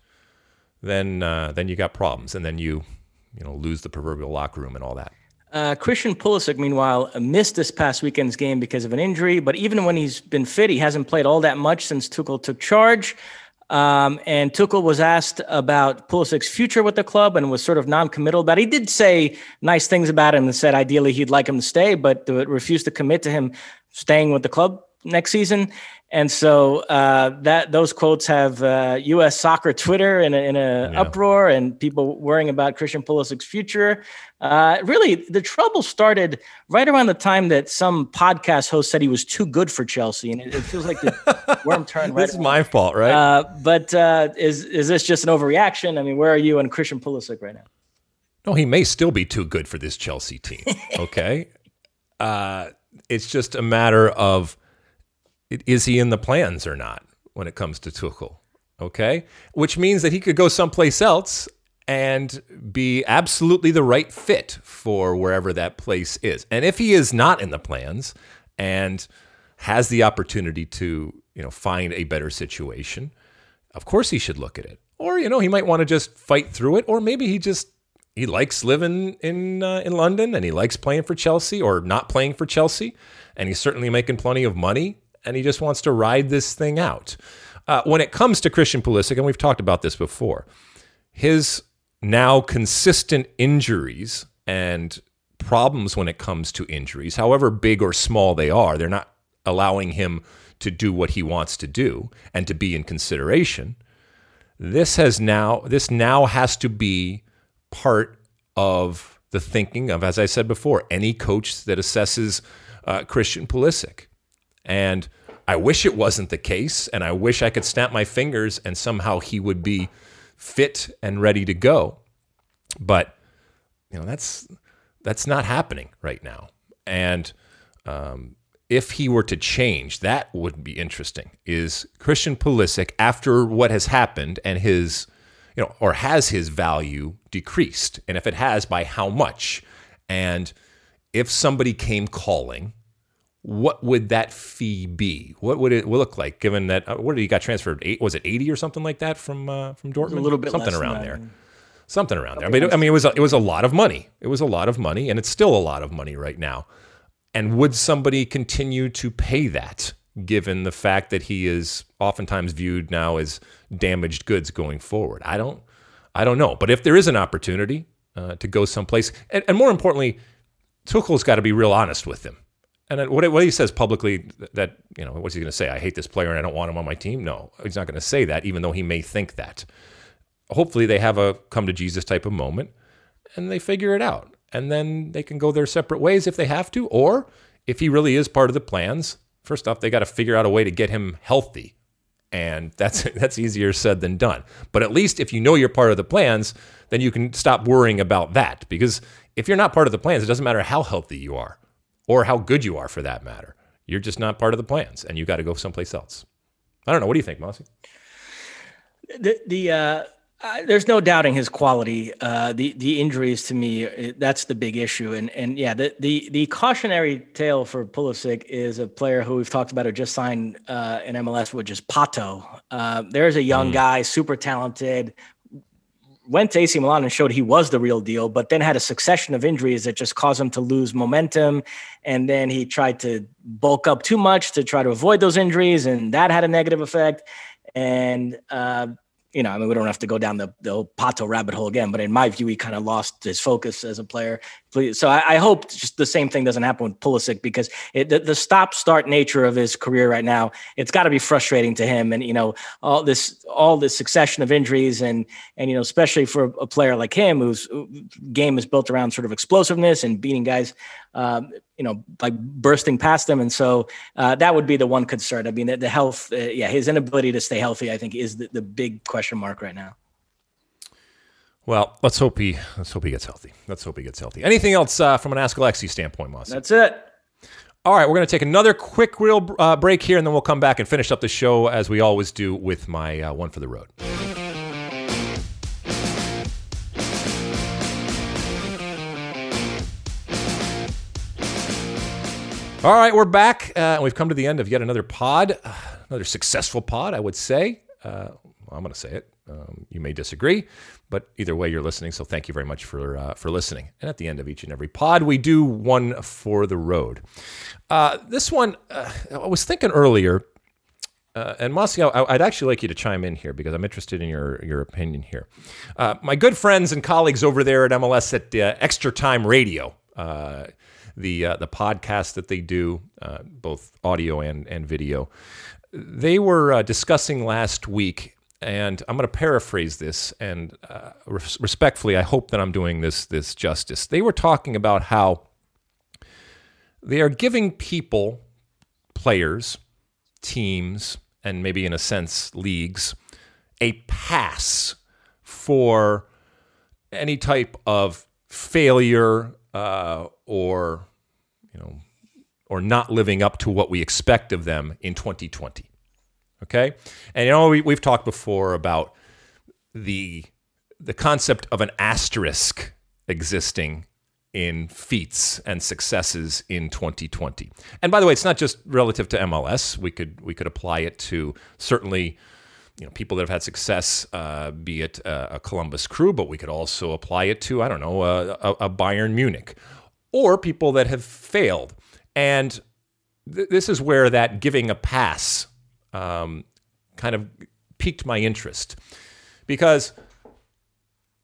S1: then uh, then you got problems, and then you you know lose the proverbial locker room and all that.
S2: Uh, Christian Pulisic, meanwhile, missed this past weekend's game because of an injury. But even when he's been fit, he hasn't played all that much since Tuchel took charge. Um, and Tuchel was asked about Pulisic's future with the club and was sort of non-committal about. It. He did say nice things about him and said ideally he'd like him to stay, but refused to commit to him staying with the club next season. And so uh, that those quotes have uh, U.S. soccer Twitter in a, in yeah. uproar, and people worrying about Christian Pulisic's future. Uh, really, the trouble started right around the time that some podcast host said he was too good for Chelsea, and it, it feels like the worm turned.
S1: Right this is my fault, right? Uh,
S2: but uh, is is this just an overreaction? I mean, where are you and Christian Pulisic right now?
S1: No, he may still be too good for this Chelsea team. Okay, uh, it's just a matter of is he in the plans or not when it comes to Tuchel? Okay, which means that he could go someplace else and be absolutely the right fit for wherever that place is. And if he is not in the plans and has the opportunity to, you know, find a better situation, of course he should look at it. Or you know, he might want to just fight through it, or maybe he just he likes living in uh, in London and he likes playing for Chelsea or not playing for Chelsea, and he's certainly making plenty of money and he just wants to ride this thing out. Uh, when it comes to Christian Pulisic, and we've talked about this before, his now consistent injuries and problems when it comes to injuries, however big or small they are, they're not allowing him to do what he wants to do and to be in consideration. This has now this now has to be part of the thinking of, as I said before, any coach that assesses uh, Christian Pulisic. And I wish it wasn't the case. And I wish I could snap my fingers and somehow he would be fit and ready to go. But, you know, that's that's not happening right now. And um, if he were to change, that would be interesting. Is Christian Pulisic, after what has happened and his, you know, or has his value decreased? And if it has, by how much? And if somebody came calling what would that fee be? What would it look like? Given that uh, what did he got transferred? Eight was it eighty or something like that from uh, from Dortmund?
S2: A little bit
S1: something around there. Something around there. I mean, I mean, it was a, it was a lot of money. It was a lot of money, and it's still a lot of money right now. And would somebody continue to pay that, given the fact that he is oftentimes viewed now as damaged goods going forward? I don't, I don't know. But if there is an opportunity uh, to go someplace, and, and more importantly, Tuchel's got to be real honest with him and what, what he says publicly that, you know, what's he going to say? I hate this player and I don't want him on my team. No, he's not going to say that, even though he may think that. Hopefully, they have a come to Jesus type of moment and they figure it out. And then they can go their separate ways if they have to. Or if he really is part of the plans, first off, they got to figure out a way to get him healthy. And that's that's easier said than done. But at least if you know you're part of the plans, then you can stop worrying about that. Because if you're not part of the plans, it doesn't matter how healthy you are or how good you are for that matter. You're just not part of the plans and you got to go someplace else. I don't know. What do you think, Mossy?
S2: The, the, uh, uh, there's no doubting his quality. Uh, the the injuries to me, it, that's the big issue. And and yeah, the the the cautionary tale for Pulisic is a player who we've talked about who just signed uh, in MLS, which is Pato. Uh, there's a young mm. guy, super talented, went to AC Milan and showed he was the real deal, but then had a succession of injuries that just caused him to lose momentum. And then he tried to bulk up too much to try to avoid those injuries, and that had a negative effect. And uh, you know, I mean, we don't have to go down the, the Pato rabbit hole again, but in my view, he kind of lost his focus as a player. So I, I, hope just the same thing doesn't happen with Pulisic because it, the, the stop start nature of his career right now, it's got to be frustrating to him. And, you know, all this, all this succession of injuries and, and, you know, especially for a player like him, whose game is built around sort of explosiveness and beating guys, um, you know, like bursting past them. And so uh, that would be the one concern. I mean, the, the health, uh, yeah, his inability to stay healthy, I think is the, the big question mark right now.
S1: Well, let's hope he let's hope he gets healthy. Let's hope he gets healthy. Anything else uh, from an Ask Alexi standpoint, Moss?
S2: That's it.
S1: All right, we're going to take another quick real uh, break here, and then we'll come back and finish up the show as we always do with my uh, one for the road. All right, we're back. Uh, we've come to the end of yet another pod, uh, another successful pod, I would say. Uh, well, I'm going to say it. Um, you may disagree, but either way, you're listening. So thank you very much for uh, for listening. And at the end of each and every pod, we do one for the road. Uh, this one, uh, I was thinking earlier, uh, and Mossy, I'd actually like you to chime in here because I'm interested in your your opinion here. Uh, my good friends and colleagues over there at MLS at uh, Extra Time Radio the uh, the podcast that they do, uh, both audio and and video. They were uh, discussing last week, and I'm going to paraphrase this, and uh, res- respectfully, I hope that I'm doing this this justice. They were talking about how they are giving people, players, teams, and maybe in a sense leagues, a pass for any type of failure uh, or you know or not living up to what we expect of them in 2020. Okay, and you know we, we've talked before about the the concept of an asterisk existing in feats and successes in 2020. And by the way, it's not just relative to MLS. We could we could apply it to certainly you know people that have had success, uh, be it a, a, Columbus Crew, but we could also apply it to I don't know a, a, a Bayern Munich or people that have failed. And th- this is where that giving a pass um, kind of piqued my interest because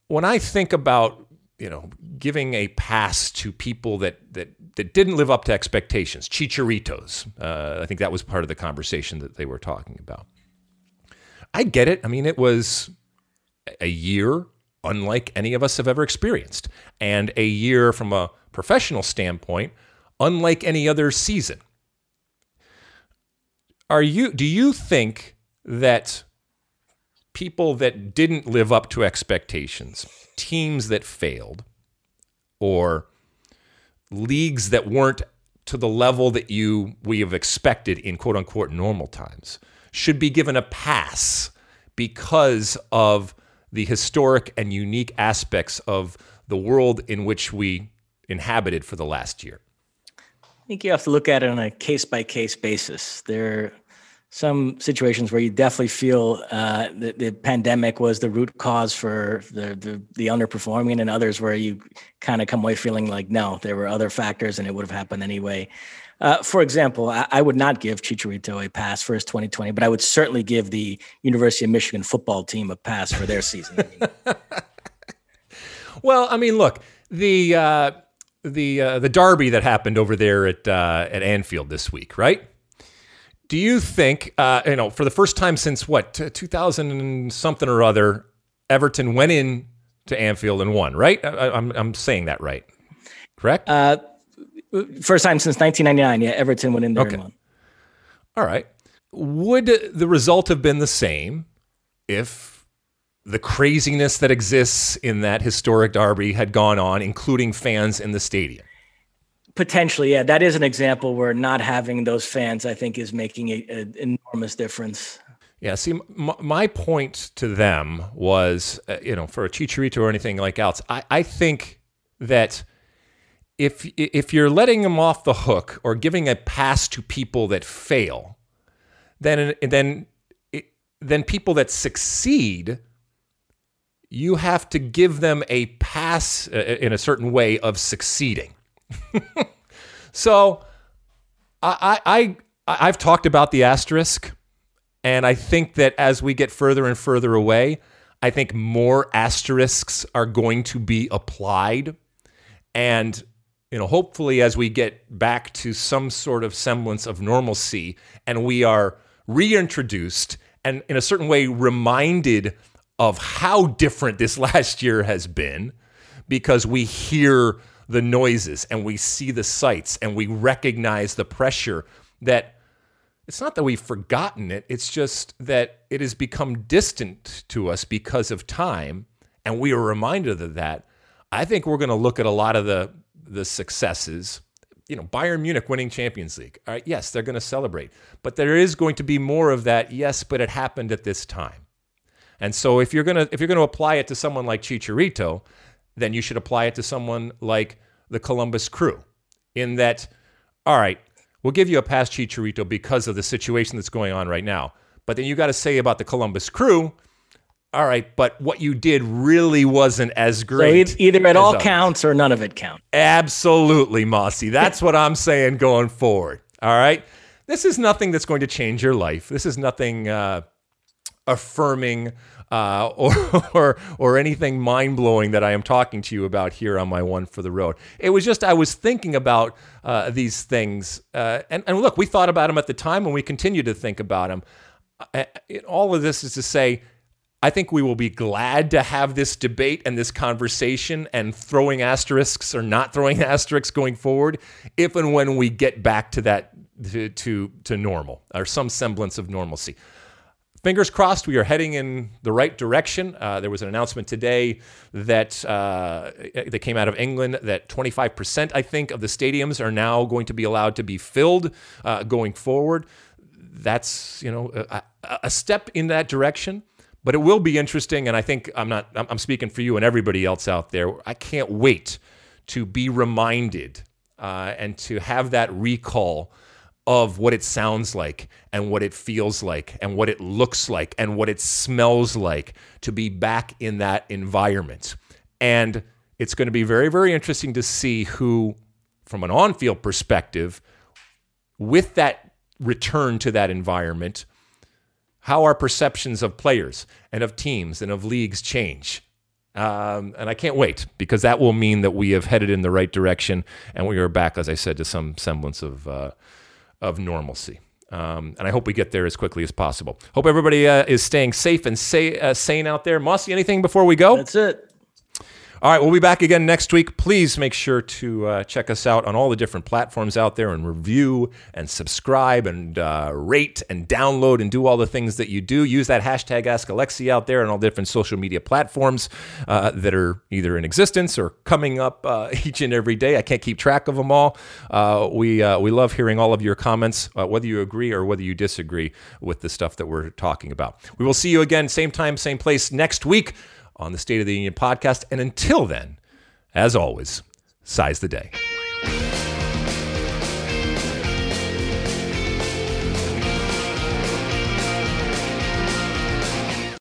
S1: when I think about you know giving a pass to people that that that didn't live up to expectations, chicharitos. Uh, I think that was part of the conversation that they were talking about. I get it. I mean, it was a year unlike any of us have ever experienced, and a year from a professional standpoint, unlike any other season. Are you do you think that people that didn't live up to expectations, teams that failed, or leagues that weren't to the level that you we have expected in quote unquote normal times should be given a pass because of the historic and unique aspects of the world in which we inhabited for the last year?
S2: I think you have to look at it on a case by case basis. There are some situations where you definitely feel uh, that the pandemic was the root cause for the, the, the underperforming, and others where you kind of come away feeling like no, there were other factors and it would have happened anyway. Uh, for example, I, I, would not give Chicharito a pass for his 2020, but I would certainly give the University of Michigan football team a pass for their season.
S1: well, I mean, look, the uh, the uh, the derby that happened over there at uh, at Anfield this week, right? Do you think uh, you know for the first time since what 2000 something or other, Everton went in to Anfield and won, right? I, am I'm, I'm saying that right, correct?
S2: Uh, first time since 1999. Yeah, Everton went in there okay. and won.
S1: All right. Would the result have been the same if the craziness that exists in that historic derby had gone on, including fans in the stadium.
S2: Potentially, yeah. That is an example where not having those fans, I think, is making an enormous difference.
S1: Yeah. See, m- my point to them was, uh, you know, for a Chicharito or anything like else, I, I think that if if you're letting them off the hook or giving a pass to people that fail, then then then people that succeed you have to give them a pass uh, in a certain way of succeeding. so I, I, I, have talked about the asterisk, And I think that as we get further and further away, I think more asterisks are going to be applied. And, you know, hopefully as we get back to some sort of semblance of normalcy and we are reintroduced and in a certain way reminded of how different this last year has been because we hear the noises and we see the sights and we recognize the pressure that it's not that we've forgotten it, it's just that it has become distant to us because of time, and we are reminded of that. I think we're going to look at a lot of the the successes. You know, Bayern Munich winning Champions League. All right, yes, they're going to celebrate, but there is going to be more of that. Yes, but it happened at this time, and so if you're gonna if you're going to apply it to someone like Chicharito, then you should apply it to someone like the Columbus Crew. In that, all right, We'll give you a pass, Chicharito, because of the situation that's going on right now. But then you got to say about the Columbus crew, all right, but what you did really wasn't as great.
S2: So either it all others. counts or none of it counts.
S1: Absolutely, Mossy. That's what I'm saying going forward. All right. This is nothing that's going to change your life. This is nothing uh, affirming uh, or, or or anything mind blowing that I am talking to you about here on my one for the road. It was just I was thinking about uh, these things, uh, and and look, we thought about them at the time, and we continue to think about them. Uh, all of this is to say. I think we will be glad to have this debate and this conversation and throwing asterisks or not throwing asterisks going forward if and when we get back to that to, to, to normal or some semblance of normalcy fingers crossed we are heading in the right direction. Uh, there was an announcement today that uh, that came out of England that 25%, I think, of the stadiums are now going to be allowed to be filled uh, going forward. That's you know a, a, step in that direction. But it will be interesting, and I think I'm not. I'm speaking for you and everybody else out there. I can't wait to be reminded uh, and to have that recall of what it sounds like and what it feels like and what it looks like and what it smells like to be back in that environment. And it's going to be very, very interesting to see who, from an on field perspective, with that return to that environment, how our perceptions of players and of teams and of leagues change. Um, and I can't wait because that will mean that we have headed in the right direction and we are back, as I said, to some semblance of. Uh, of normalcy. Um, and I hope we get there as quickly as possible. Hope everybody uh, is staying safe and say, uh, sane out there. Mossy, anything before we go?
S2: That's it.
S1: All right, we'll be back again next week. Please make sure to uh, check us out on all the different platforms out there and review and subscribe and uh, rate and download and do all the things that you do. Use that hashtag Ask Alexi out there on all different social media platforms uh, that are either in existence or coming up uh, each and every day. I can't keep track of them all. Uh, we uh, we love hearing all of your comments, whether you agree or whether you disagree with the stuff that we're talking about. We will see you again, same time, same place next week on the State of the Union podcast. And until then, as always, size the day.